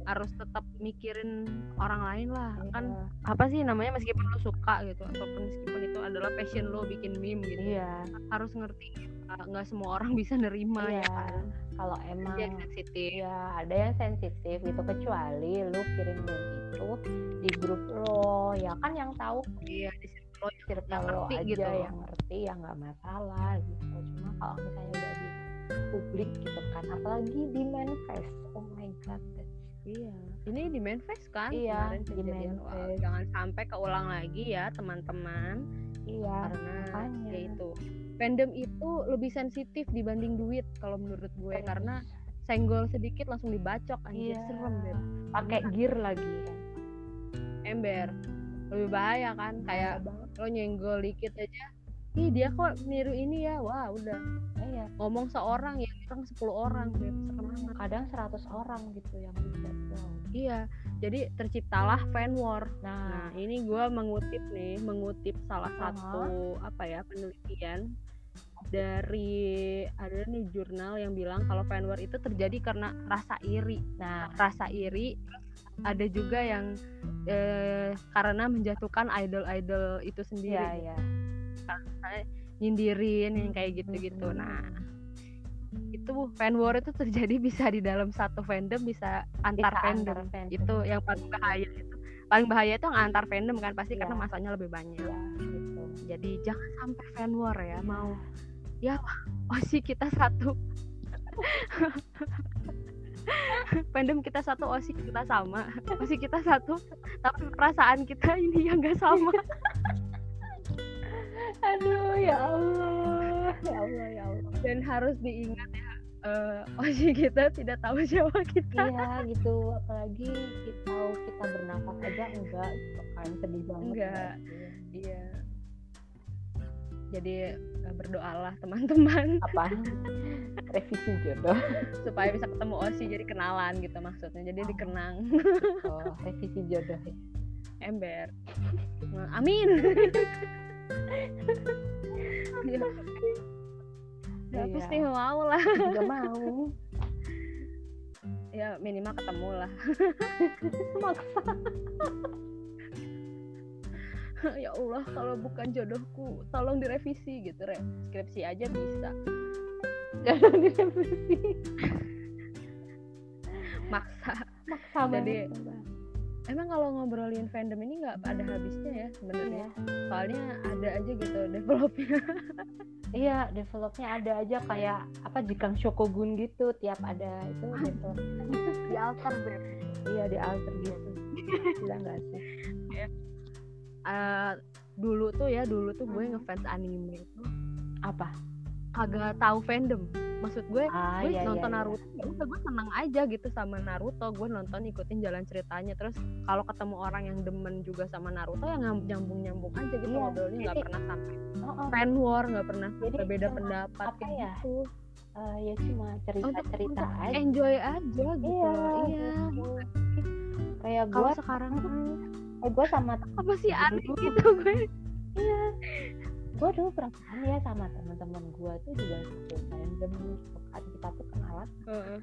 A: Harus tetap mikirin orang lain lah kan
B: Iya.
A: apa sih namanya meskipun lo suka gitu ataupun meskipun itu adalah passion lo bikin meme gitu
B: iya.
A: harus ngerti uh, nggak semua orang bisa nerima
B: iya.
A: ya kan?
B: Kalau emang
A: yang sensitif.
B: Ya ada yang sensitif itu kecuali lu kirim meme itu di grup lo ya kan yang tahu.
A: Iya di situ lo yang
B: circle
A: ngerti
B: aja
A: gitu.
B: yang ngerti ya nggak masalah gitu. Cuma kalau misalnya udah di publik gitu kan apalagi di manifest. Oh my god
A: iya. Ini di manifest kan
B: Iya,
A: kemarin
B: di
A: kejadian.
B: Manifest.
A: jangan sampai keulang lagi ya teman-teman.
B: Iya
A: karena
B: makanya.
A: ya itu. Fandom itu lebih sensitif dibanding duit kalau menurut gue. Karena senggol sedikit langsung dibacok anjir
B: Iya.
A: serem deh
B: pakai gear lagi.
A: Ember lebih bahaya kan kayak
B: Bahaya
A: lo nyenggol dikit aja ih dia kok niru ini ya? Wah udah.
B: Iya.
A: Ngomong seorang ya orang 10 orang serem
B: kadang 100 orang gitu yang bisa wow.
A: iya jadi terciptalah fan war.
B: Nah,
A: Nah, ini gue mengutip nih, mengutip salah
B: Aha.
A: satu apa ya penelitian dari ada nih jurnal yang bilang kalau fan war itu terjadi karena rasa iri.
B: nah
A: Rasa iri ada juga yang eh, karena menjatuhkan idol-idol itu sendiri,
B: iya
A: Misalnya nyindirin yang kayak gitu-gitu.
B: Mhm.
A: Nah, itu fan war itu terjadi bisa di dalam satu fandom, bisa antar
B: Bisa
A: fandom.
B: antar fandom.
A: Itu yang paling bahaya itu. Paling bahaya itu yang antar fandom kan pasti karena
B: Iya.
A: masanya lebih banyak.
B: iya gitu
A: Jadi jangan sampai fan war ya mau ya oh sih kita satu fandom kita satu osi kita sama. Osi kita satu tapi perasaan kita ini yang gak sama.
B: Aduh ya Allah ya Allah ya Allah.
A: Dan harus diingat ya eh, osi kita tidak tahu siapa kita.
B: Iya gitu. Apalagi kita tahu kita bernafas aja enggak gitu kan. Sedih banget
A: Enggak. iya jadi eh, berdoalah teman-teman.
B: Apa? Revisi jodoh.
A: Supaya bisa ketemu osi jadi kenalan gitu maksudnya. Jadi dikenang.
B: Oh, revisi jodoh ya.
A: Ember. Amin. Ya, ya aku sih mau lah.
B: Juga mau.
A: Ya minimal ketemu lah
B: maksa
A: ya Allah kalau bukan jodohku tolong direvisi gitu re. Skripsi aja bisa.
B: Jangan direvisi.
A: Maksa.
B: Maksa
A: Jadi-
B: banget.
A: emang kalau ngobrolin fandom ini nggak ada habisnya ya sebenarnya.
B: Iya.
A: soalnya ada aja gitu developnya.
B: Iya developnya ada aja kayak apa jikang shokogun gitu tiap ada itu develop
A: di altar beb
B: iya di alter gitu. Gila nggak sih
A: Eh, dulu tuh ya dulu tuh gue
B: Mhm.
A: ngefans anime itu
B: apa?
A: Kagak tahu fandom. Maksud gue
B: ah
A: gue
B: iya
A: nonton
B: iya,
A: Naruto ya udah gue seneng aja gitu sama Naruto. Gue nonton ikutin jalan ceritanya. Terus kalau ketemu orang yang demen juga sama Naruto ya nyambung nyambung aja gitu
B: Iya,
A: ngobrolnya nggak pernah sampai
B: iya. Oh, oh.
A: fan war nggak pernah
B: Jadi
A: berbeda
B: cuma
A: pendapat
B: apa ya,
A: gitu.
B: Eh, ya cuma cerita
A: untuk,
B: cerita
A: untuk
B: aja.
A: enjoy aja gitu
B: iya,
A: iya.
B: gitu. kayak gue
A: sekarang tuh
B: eh, gue sama
A: apa sih aneh
B: dulu.
A: gitu gue
B: iya gue dulu perasaan ya sama teman-teman gue tuh juga satu fandom kan kita tuh kenalan
A: Heeh.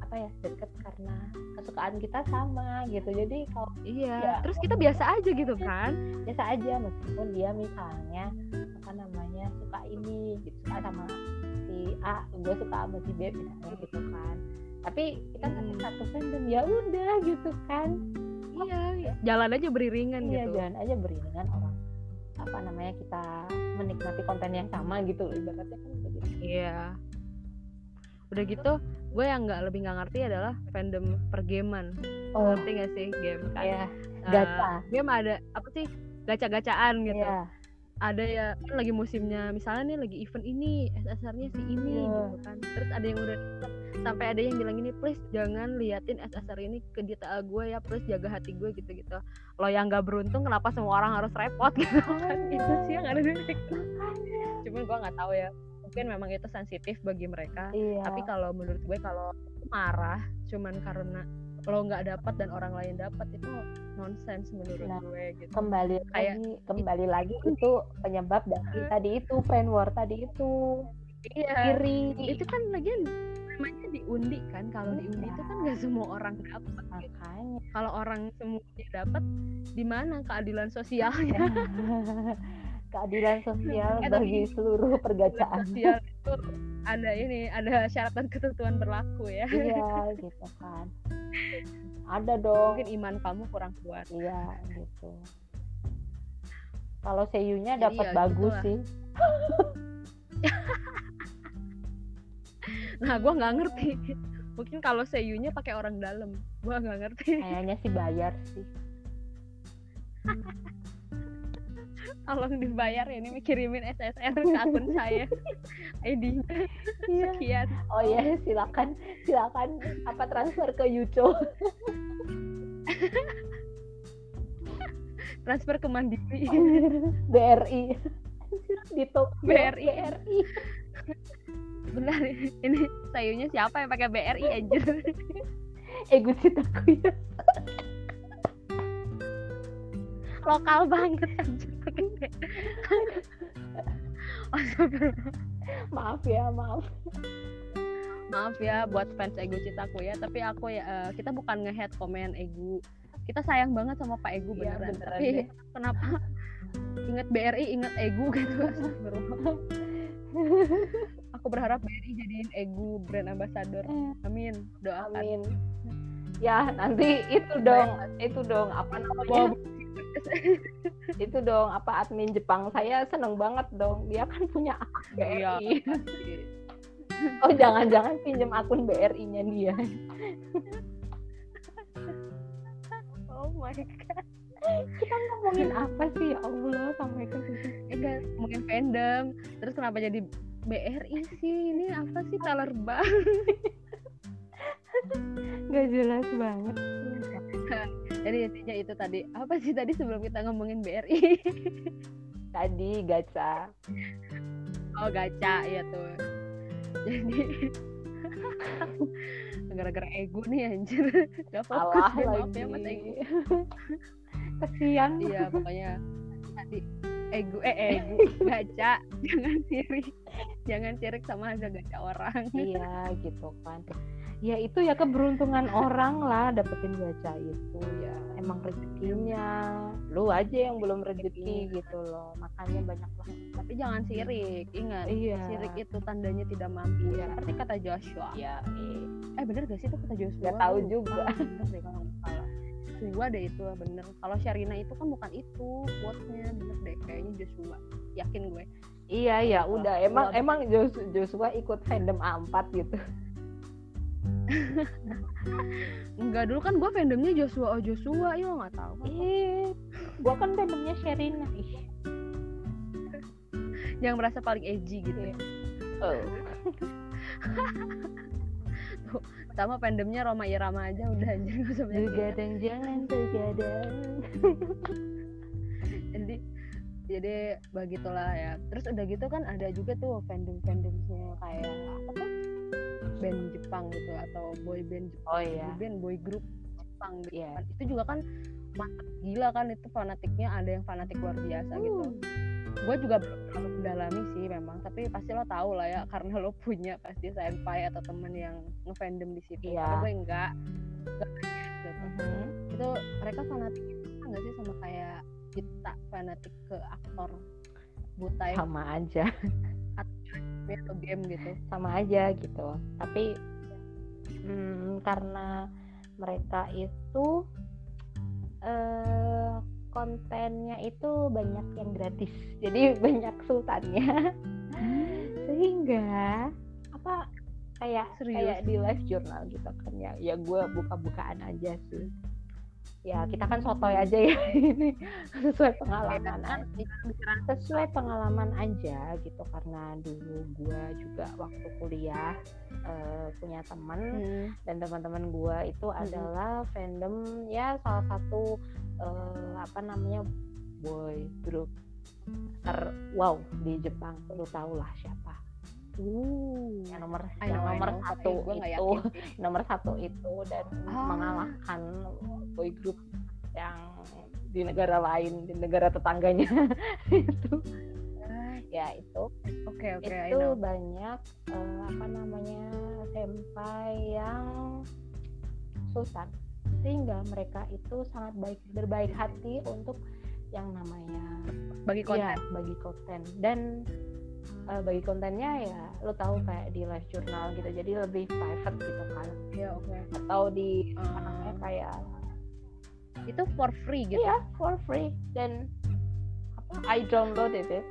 B: apa ya deket karena kesukaan kita sama gitu jadi kalau
A: iya
B: Ya.
A: terus kita biasa aja gitu kan
B: biasa aja meskipun dia misalnya apa namanya suka ini gitu suka sama si A gue suka sama si B misalnya gitu kan tapi kita
A: Hmm.
B: satu fandom ya udah gitu kan
A: iya jalan aja beriringan
B: iya
A: gitu.
B: jangan aja beriringan orang. Apa namanya kita menikmati konten yang sama gitu ibaratnya kan begitu
A: Iya. udah gitu gue yang nggak lebih nggak ngerti adalah fandom pergaman.
B: Oh.
A: Ngerti gak sih game kan?
B: Ya
A: Eh,
B: gacha.
A: game ada apa sih? Gacha-gacaan gitu.
B: Iya.
A: Ada ya kan lagi musimnya misalnya nih lagi event ini SSR-nya si ini
B: Iya.
A: gitu kan. Terus ada yang udah sampai ada yang bilang ini please jangan liatin SSR ini ke dita gue ya please jaga hati gue gitu gitu lo yang nggak beruntung kenapa semua orang harus repot gitu kan. Itu sih yang ada di cuman gue nggak tahu ya mungkin memang itu sensitif bagi mereka.
B: Iya.
A: Tapi kalau menurut gue kalau marah cuman karena lo nggak dapat dan orang lain dapat itu nonsens menurut
B: Nah,
A: gue gitu.
B: kembali
A: kayak-
B: lagi kembali lagi itu penyebab dari tadi itu friend war tadi itu.
A: Iya.
B: Iri.
A: Itu kan lagian namanya diundi kan kalau diundi itu kan nggak semua orang dapat gitu.
B: makanya.
A: Kalau orang semuanya dapat di mana keadilan sosialnya?
B: Keadilan sosial
A: Eh,
B: bagi seluruh pergacaan.
A: sosial itu ada ini ada syarat dan ketentuan berlaku ya.
B: Iya gitu kan ada dong.
A: Mungkin iman kamu kurang kuat.
B: Iya gitu. Kalau seiyunya dapat
A: ya
B: bagus
A: gitulah.
B: sih.
A: Nah gue nggak ngerti. Mungkin kalau seiyunya pakai orang dalam. Gue nggak ngerti.
B: Kayaknya sih bayar sih
A: tolong dibayar ya ini kirimin SSR ke akun saya. ID-nya sekian.
B: Oh ya silakan silakan apa transfer ke Yuco.
A: Transfer ke Mandiri.
B: BRI di Tokyo
A: BRI.
B: BRI
A: benar ini sayunya siapa yang pakai BRI anjir?
B: Eguchi Takuya
A: lokal banget anjir. Astagfirullah.
B: maaf ya maaf.
A: Maaf ya buat fans Egu Citaku ya tapi aku ya eh, kita bukan ngehead komen Egu kita sayang banget sama Pak Egu
B: Iya,
A: beneran.
B: beneran
A: tapi
B: deh.
A: kenapa inget BRI inget Egu gitu? Aku berharap BRI jadiin Egu brand ambassador. Amin. Doakan.
B: Amin ya nanti itu dong itu dong apa namanya? Itu dong apa admin Jepang saya seneng banget dong dia kan punya akun
A: Iya.
B: BRI oh jangan-jangan pinjam akun BRI-nya dia.
A: Oh my god.
B: Kita ngomongin apa sih? Ya Allah sampai ke situ
A: enggak mungkin fandom terus kenapa jadi BRI sih? Ini apa sih? Teller bank
B: nggak jelas banget.
A: Jadi intinya itu tadi. Apa sih tadi sebelum kita ngomongin BRI
B: tadi gacha.
A: Oh gacha. Ya tuh. Jadi gara-gara ego nih anjir. Gak fokus
B: salah
A: deh, maaf ya mas ego.
B: Kesian.
A: Iya pokoknya tadi ego eh ego. Gacha. Jangan sirik. Jangan sirik sama hasil gacha orang.
B: Iya gitu kan ya itu ya keberuntungan orang lah dapetin gacha itu. Ya emang rezekinya. Lu aja yang belum rezeki gitu loh makanya banyak lah
A: tapi jangan sirik ingat
B: iya.
A: sirik itu tandanya tidak mampu
B: Iya.
A: seperti kata Joshua.
B: Iya. Eh.
A: eh bener gak sih itu kata Joshua?
B: Nggak tahu juga.
A: bener deh kalau salah. Joshua deh itu bener. Kalau Sharina itu kan bukan itu quote-nya. Bener deh kayaknya Joshua. Yakin gue.
B: Iya ya udah. Emang emang Jos- Joshua ikut fandom A4 gitu
A: enggak dulu kan gue fandomnya Joshua oh Joshua lo nggak tahu.
B: Ih gua kan fandomnya Sherina ih.
A: Yang merasa paling edgy gitu. Ya
B: oh.
A: sama fandomnya Roma Irama aja udah anjir gak usah
B: begadang jangan begadang.
A: Jadi jadi begitulah ya. Terus udah gitu kan ada juga tuh fandom fandomnya kayak apa tuh band Jepang gitu atau boy band Jepang
B: oh iya
A: boy band boy group Jepang gitu
B: Iya.
A: kan. itu juga kan mantep gila kan itu fanatiknya ada yang fanatik luar biasa gitu gue juga belum terlalu mendalami sih memang tapi pasti lo tahu lah ya karena lo punya pasti senpai atau temen yang ngefandom di situ
B: Iya.
A: Kalau gue enggak enggak gitu
B: Mhm.
A: itu mereka fanatik sama nggak sih sama kayak kita fanatik ke aktor buta yang
B: sama aja
A: main atau game gitu
B: sama aja gitu. Tapi hmm, karena mereka itu eh kontennya itu banyak yang gratis. Jadi banyak sultannya. Sehingga apa kayak
A: Serius?
B: kayak di live journal gitu kan ya. Ya gue buka-bukaan aja sih ya kita kan sotoy aja ya ini sesuai pengalaman
A: kan
B: aja sesuai pengalaman aja gitu karena dulu gue juga waktu kuliah eh, punya teman
A: Hmm.
B: dan teman-teman gue itu
A: Mhm.
B: adalah fandom ya salah satu eh, apa namanya boy group ter wow di Jepang lu tau lah siapa
A: Uh.
B: Yang nomor
A: I
B: yang
A: know, I
B: nomor
A: know,
B: satu itu nomor satu itu dan
A: Ah.
B: mengalahkan boy group yang di negara lain di negara tetangganya. Itu. Ya itu.
A: Oke oke, I
B: itu banyak eh, apa namanya senpai yang sultan. Sehingga mereka itu sangat baik berbaik hati untuk yang namanya
A: Bagi konten.
B: Iya, bagi konten. Dan eh, bagi kontennya ya lo tahu kayak di live journal gitu jadi lebih private gitu kan
A: Iya oke.
B: atau di apa
A: Ah.
B: namanya kayak
A: Itu for free gitu.
B: iya for free dan apa I downloaded it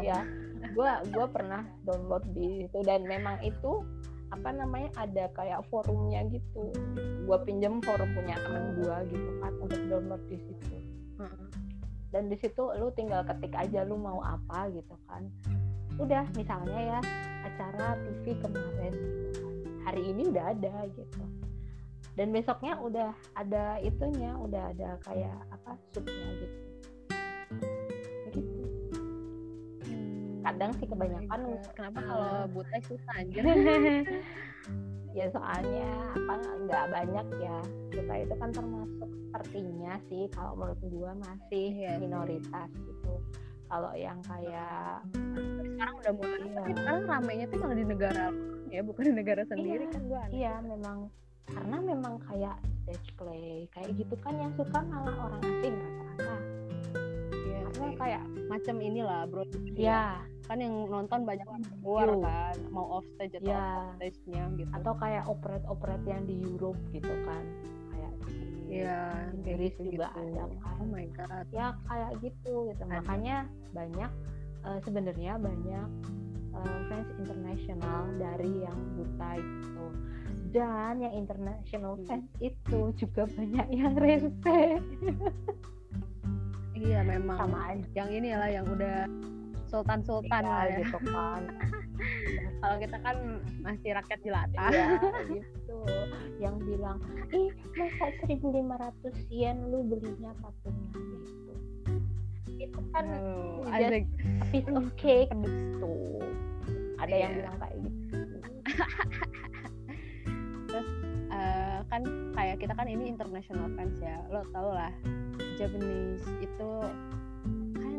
B: ya gua gua pernah download di itu dan memang itu apa namanya ada kayak forumnya gitu gua pinjem forum punya temen gua gitu kan untuk download di situ
A: Heeh.
B: Dan di situ lu tinggal ketik aja lu mau apa gitu kan. Udah misalnya ya acara TV kemarin gitu kan. Hari ini udah ada gitu. Dan besoknya udah ada itunya udah ada kayak apa subnya gitu gitu kadang sih kebanyakan
A: Oh. Kenapa
B: eh,
A: kalau buta susah aja?
B: ya soalnya apa nggak banyak ya kita itu kan termasuk sepertinya sih kalau menurut gua masih
A: Iya sih.
B: minoritas gitu kalau yang kayak
A: sekarang udah mulai.
B: Iya.
A: Tapi sekarang ramenya tuh malah di negara luar ya, bukan di negara sendiri
B: Iya,
A: kan gua aneh.
B: iya memang karena memang kayak stage play kayak gitu kan yang suka malah orang asing rata-rata
A: Iya
B: karena kayak
A: macam inilah bro.
B: ya
A: Kan yang nonton banyak orang luar
B: Yo.
A: kan, mau off stage atau
B: Iya.
A: on stage-nya gitu.
B: atau kayak operate-operate yang di Europe gitu kan kayak di
A: Iya,
B: Inggris
A: gitu
B: juga
A: gitu.
B: ada kan
A: Oh my god.
B: ya kayak gitu gitu
A: Ada.
B: makanya banyak eh, sebenarnya banyak eh, fans internasional dari yang buta gitu dan yang international
A: Hmm.
B: fans itu juga banyak yang rese
A: Iya memang.
B: sama aja
A: Yang inilah yang udah sultan-sultan lah ya.
B: gitu kan
A: Kalau kita kan masih rakyat jelata.
B: ya gitu yang bilang ih masa 1500 yen lu belinya patungnya gitu itu kan
A: Oh,
B: just
A: asik.
B: a piece of cake gitu ada yang
A: Iya.
B: bilang kayak gitu
A: Eh, kan kayak kita kan ini international fans ya lo tau lah Japanese itu kan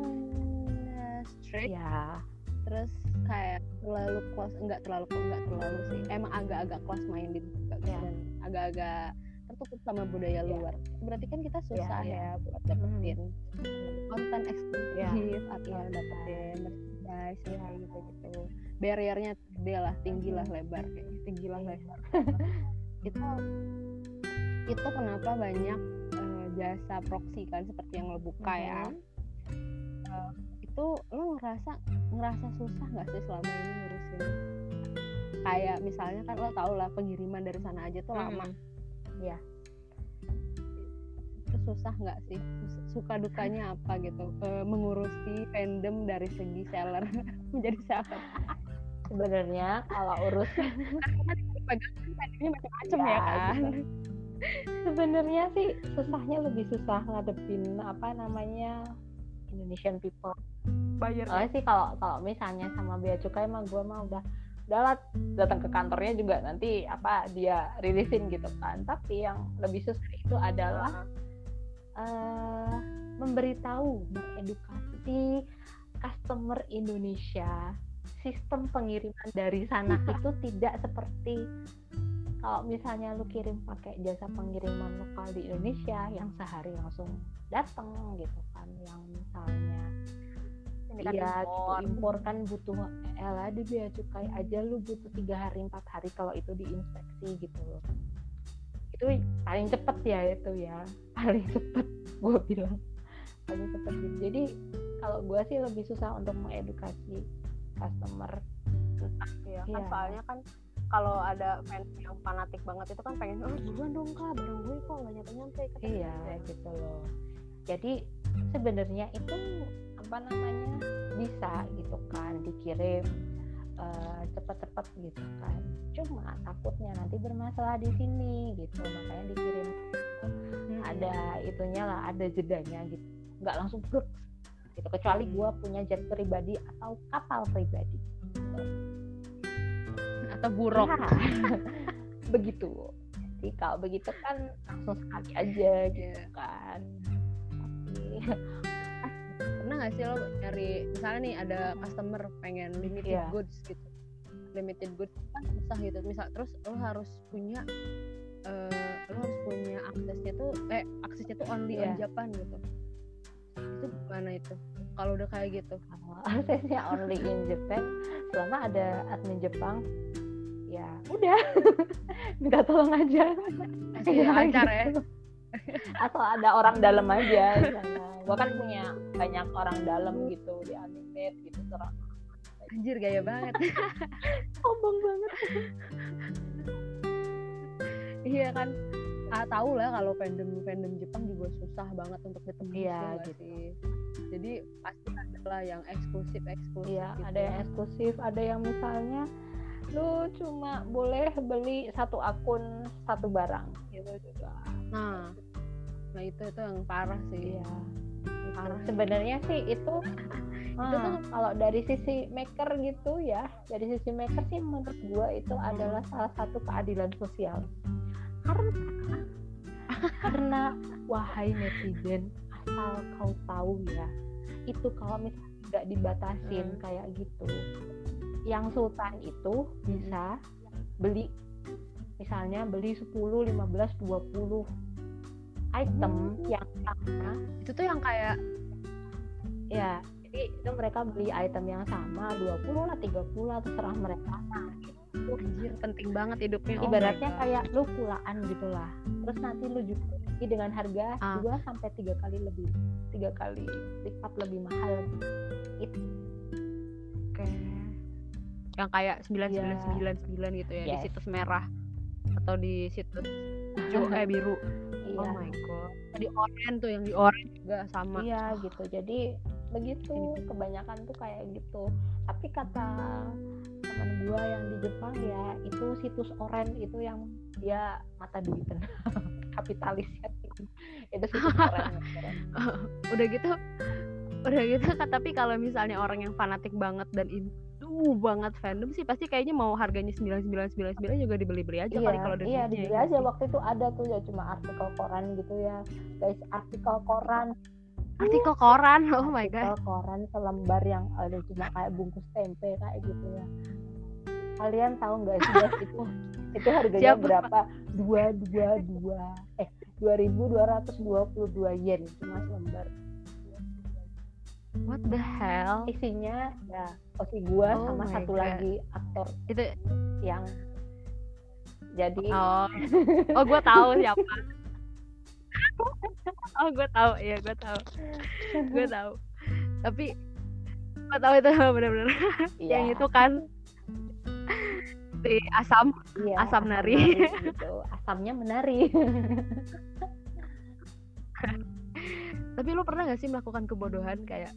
A: strict
B: ya
A: terus kayak terlalu close enggak terlalu enggak terlalu sih emang agak-agak close minded juga
B: Ya.
A: dan agak-agak tertutup sama budaya
B: Ya.
A: luar berarti kan kita susah
B: ya.
A: ya buat dapetin konten eksklusif
B: Ya.
A: atau
B: Ya.
A: dapetin merchandise
B: Ya.
A: gitu gitu barriernya gede lah tinggi lah lebar kayak tinggi lah
B: Iya.
A: lebar itu itu kenapa banyak eh, jasa proxy kan seperti yang lo buka ya
B: Mhm.
A: Itu lo ngerasa ngerasa susah nggak sih selama ini ngurusin? Kayak misalnya kan lo tau lah pengiriman dari sana aja tuh lama.
B: Iya.
A: itu susah nggak sih? Suka dukanya apa gitu? Eh, mengurusi fandom dari segi seller menjadi seller.
B: Sebenarnya kalau urus
A: fandomnya macam-macam
B: Ya,
A: ya kan?
B: gitu. sebenarnya sih susahnya lebih susah ngadepin apa namanya Indonesian people.
A: Bayar
B: Soalnya sih kalau kalau misalnya sama bea cukai mah gue mah udah udah lah datang ke kantornya juga nanti apa dia rilisin gitu kan. Tapi yang lebih susah itu adalah eh memberitahu mengedukasi customer Indonesia. Sistem pengiriman dari sana itu tidak seperti kalau misalnya lu kirim pakai jasa pengiriman lokal di Indonesia yang sehari langsung datang gitu kan yang misalnya
A: kan
B: iya
A: impor.
B: gitu impor kan butuh elah di bea cukai aja lu butuh tiga hari empat hari kalau itu diinspeksi gitu loh itu paling cepet ya itu ya paling cepet gue bilang paling cepet gitu jadi kalau gue sih lebih susah untuk mengedukasi customer
A: susah
C: Iya kan
B: Iya.
C: soalnya kan kalau ada fans yang fanatik banget itu kan pengen oh buruan dong kak barang gue kok nggak nyampe nyampe
B: iya gitu loh. Jadi sebenarnya itu apa namanya bisa gitu kan dikirim eh, cepet-cepet gitu kan. Cuma takutnya nanti bermasalah di sini gitu makanya dikirim. Ada itunya lah ada jedanya gitu. Nggak langsung bruk gitu kecuali gua punya jet pribadi atau kapal pribadi
A: atau buruk.
B: Ya, begitu. Jadi kalau begitu kan langsung sekali aja gitu kan. Tapi
A: pernah nggak sih lo nyari misalnya nih ada customer pengen limited
B: Iya.
A: goods gitu. Limited goods kan susah gitu. Misal terus lo harus punya eh, lo harus punya aksesnya tuh eh aksesnya tuh only on
B: Iya.
A: Japan gitu. Itu gimana itu? Kalau udah kayak gitu.
B: Aksesnya only in Japan selama ada admin Jepang ya udah. Minta tolong aja.
A: Masih
B: Ya,
A: lancar ya.
B: Atau ada orang dalam aja gua kan punya banyak orang dalam gitu di animate gitu serang
A: anjir gaya banget.
B: Sombong banget.
A: Iya kan. Ah, tahu lah kalau fandom fandom Jepang juga susah banget untuk ditembus
B: Iya,
A: ya
B: gitu.
A: sih? Jadi pasti ada lah yang eksklusif eksklusif
B: Iya,
A: gitu.
B: ada yang eksklusif, ada yang misalnya lu cuma boleh beli satu akun satu barang gitu juga.
A: nah nah itu itu yang parah sih
B: Iya.
A: Parah.
B: Sebenarnya sih itu
A: Itu tuh-
B: kalau dari sisi maker gitu ya, dari sisi maker sih menurut gua itu adalah salah satu keadilan sosial. Karena karena wahai netizen, asal kau tahu ya, itu kalau misalnya nggak dibatasin
A: Hmm.
B: kayak gitu, yang sultan itu bisa beli misalnya beli 10, 15, 20 item yang sama.
A: Itu tuh yang kayak
B: ya jadi itu mereka beli item yang sama 20 lah 30 lah terserah mereka. Nah itu
A: anjir penting banget hidupnya. Oh
B: ibaratnya
A: God.
B: kayak lu pulaan gitulah terus nanti lu jual lagi dengan harga
A: Ah.
B: dua sampai tiga kali lebih tiga kali lipat lebih mahal. Itu.
A: Yang kayak 9999 gitu ya di
B: Yes.
A: situs merah atau di situs hijau eh biru.
B: Iya.
A: Oh my god. Di oranye tuh yang di oranye juga sama.
B: Iya gitu. Jadi begitu kebanyakan tuh kayak gitu. Tapi kata teman gua yang di Jepang ya itu situs oren itu yang dia mata duitan kapitalisnya itu situs oren
A: udah gitu udah gitu tapi kalau misalnya orang yang fanatik banget dan itu banget fandom sih. Pasti kayaknya mau harganya 9999 juga dibeli-beli aja kali kalau ada
B: iya dibeli
A: ya
B: aja. waktu itu ada tuh ya cuma artikel koran gitu ya. Guys artikel koran.
A: Artikel koran? Oh my god.
B: artikel koran selembar yang ada cuma kayak bungkus tempe kayak gitu ya. Kalian tahu nggak sih guys itu itu harganya
A: Siapa?
B: berapa? Dua dua dua. Eh dua ribu dua ratus dua puluh dua yen cuma selembar
A: what the hell?
B: Isinya ya posisi gua
A: Oh
B: sama satu
A: God.
B: lagi aktor
A: itu
B: yang jadi
A: oh. Oh gue tahu siapa. Oh gue tahu iya gue tahu. Gue tahu. Tapi gue tahu itu benar-benar
B: iya,
A: yang itu kan. Si asam
B: iya,
A: asam nari.
B: gitu. Asamnya menari.
A: Tapi lo pernah gak sih melakukan kebodohan? Kayak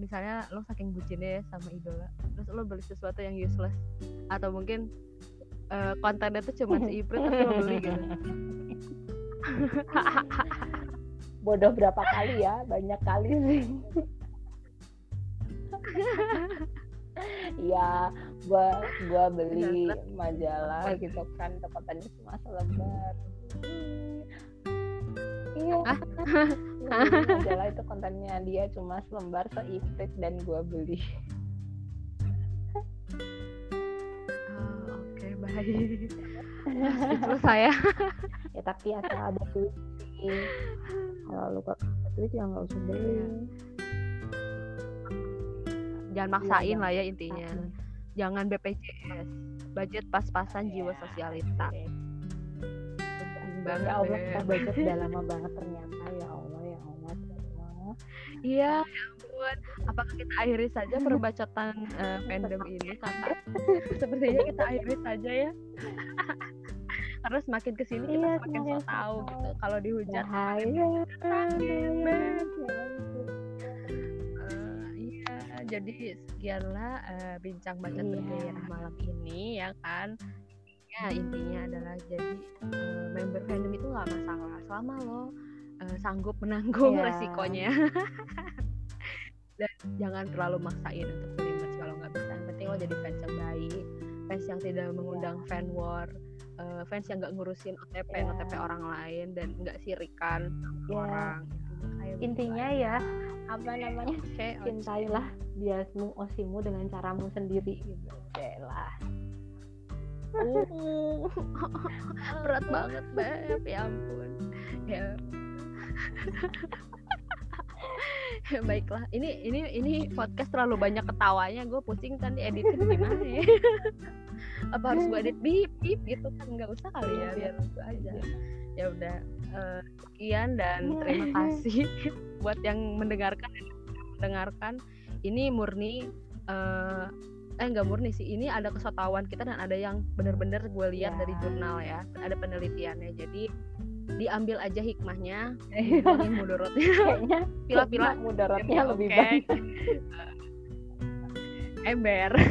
A: misalnya lo saking bucinnya ya sama idola terus lo beli sesuatu yang useless atau mungkin eh, kontennya tuh cuma si Iprit tapi lo beli gitu.
B: Bodoh berapa kali ya? Banyak kali sih. Iya, gua gua beli majalah gitu kan tepatannya cuma selembar. Iya. Beli majalah itu kontennya dia cuma selembar seiprit dan gua beli.
A: Oh, oke baik. Terus saya
B: Ya. Tapi asal ada duit. Kalau lu gak duit ya nggak usah beli.
A: jangan maksain
B: jangan
A: lah ya intinya. jangan BPJS budget pas-pasan jiwa sosialita Penting banget
B: Ya Allah kita budget udah lama banget ternyata ya Allah ya Allah. ya
A: iya ya ampun. Apakah kita akhiri saja perbacotan uh, fandom ini? Kakak sepertinya kita akhiri saja ya. Karena semakin ke sini kita
B: Iya,
A: semakin so tahu gitu kalau dihujat
B: Bahaya.
A: Eh, iya jadi sekianlah eh, bincang baca
B: Iya.
A: bergairah malam ini ya kan ya intinya adalah jadi eh, member fandom itu nggak masalah selama lo eh, sanggup menanggung
B: Iya.
A: resikonya dan jangan terlalu maksain untuk beli merch kalau nggak bisa yang penting lo jadi fans yang baik fans yang tidak mengundang fan war eh, fans yang nggak ngurusin OTP
B: Iya.
A: OTP orang lain dan nggak sirikan
B: Iya.
A: orang Intinya kayak gitu
B: Intinya ya apa namanya
A: Oke, oke.
B: cintailah biasmu osimu dengan caramu sendiri gitu lah
A: Uh, berat banget beb. Ya ampun. Ya. Baiklah. Ini ini ini podcast terlalu banyak ketawanya. Gue pusing kan dieditin gimana ya? Apa harus gue edit? Bip bip gitu kan. Nggak usah kali ya biar itu aja. Ya udah eh, sekian dan terima kasih. Buat yang mendengarkan dan mendengarkan ini murni eh eh nggak murni sih. Ini ada kesotawan kita dan ada yang bener-bener gue lihat
B: Ya.
A: dari jurnal ya. Ada penelitiannya. Jadi diambil aja hikmahnya. Ini mudorotnya.
B: Kayaknya
A: pila-pila.
B: mudaratnya lebih baik.
A: Ember.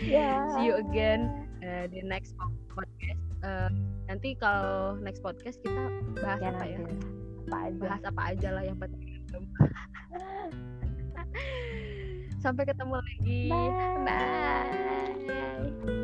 B: Ya.
A: See you again uh, di next po- podcast. Uh, nanti kalau next podcast kita bahas
B: ya
A: apa ya?
B: apa aja.
A: Bahas apa aja lah yang penting sampai ketemu lagi
B: Bye.
A: bye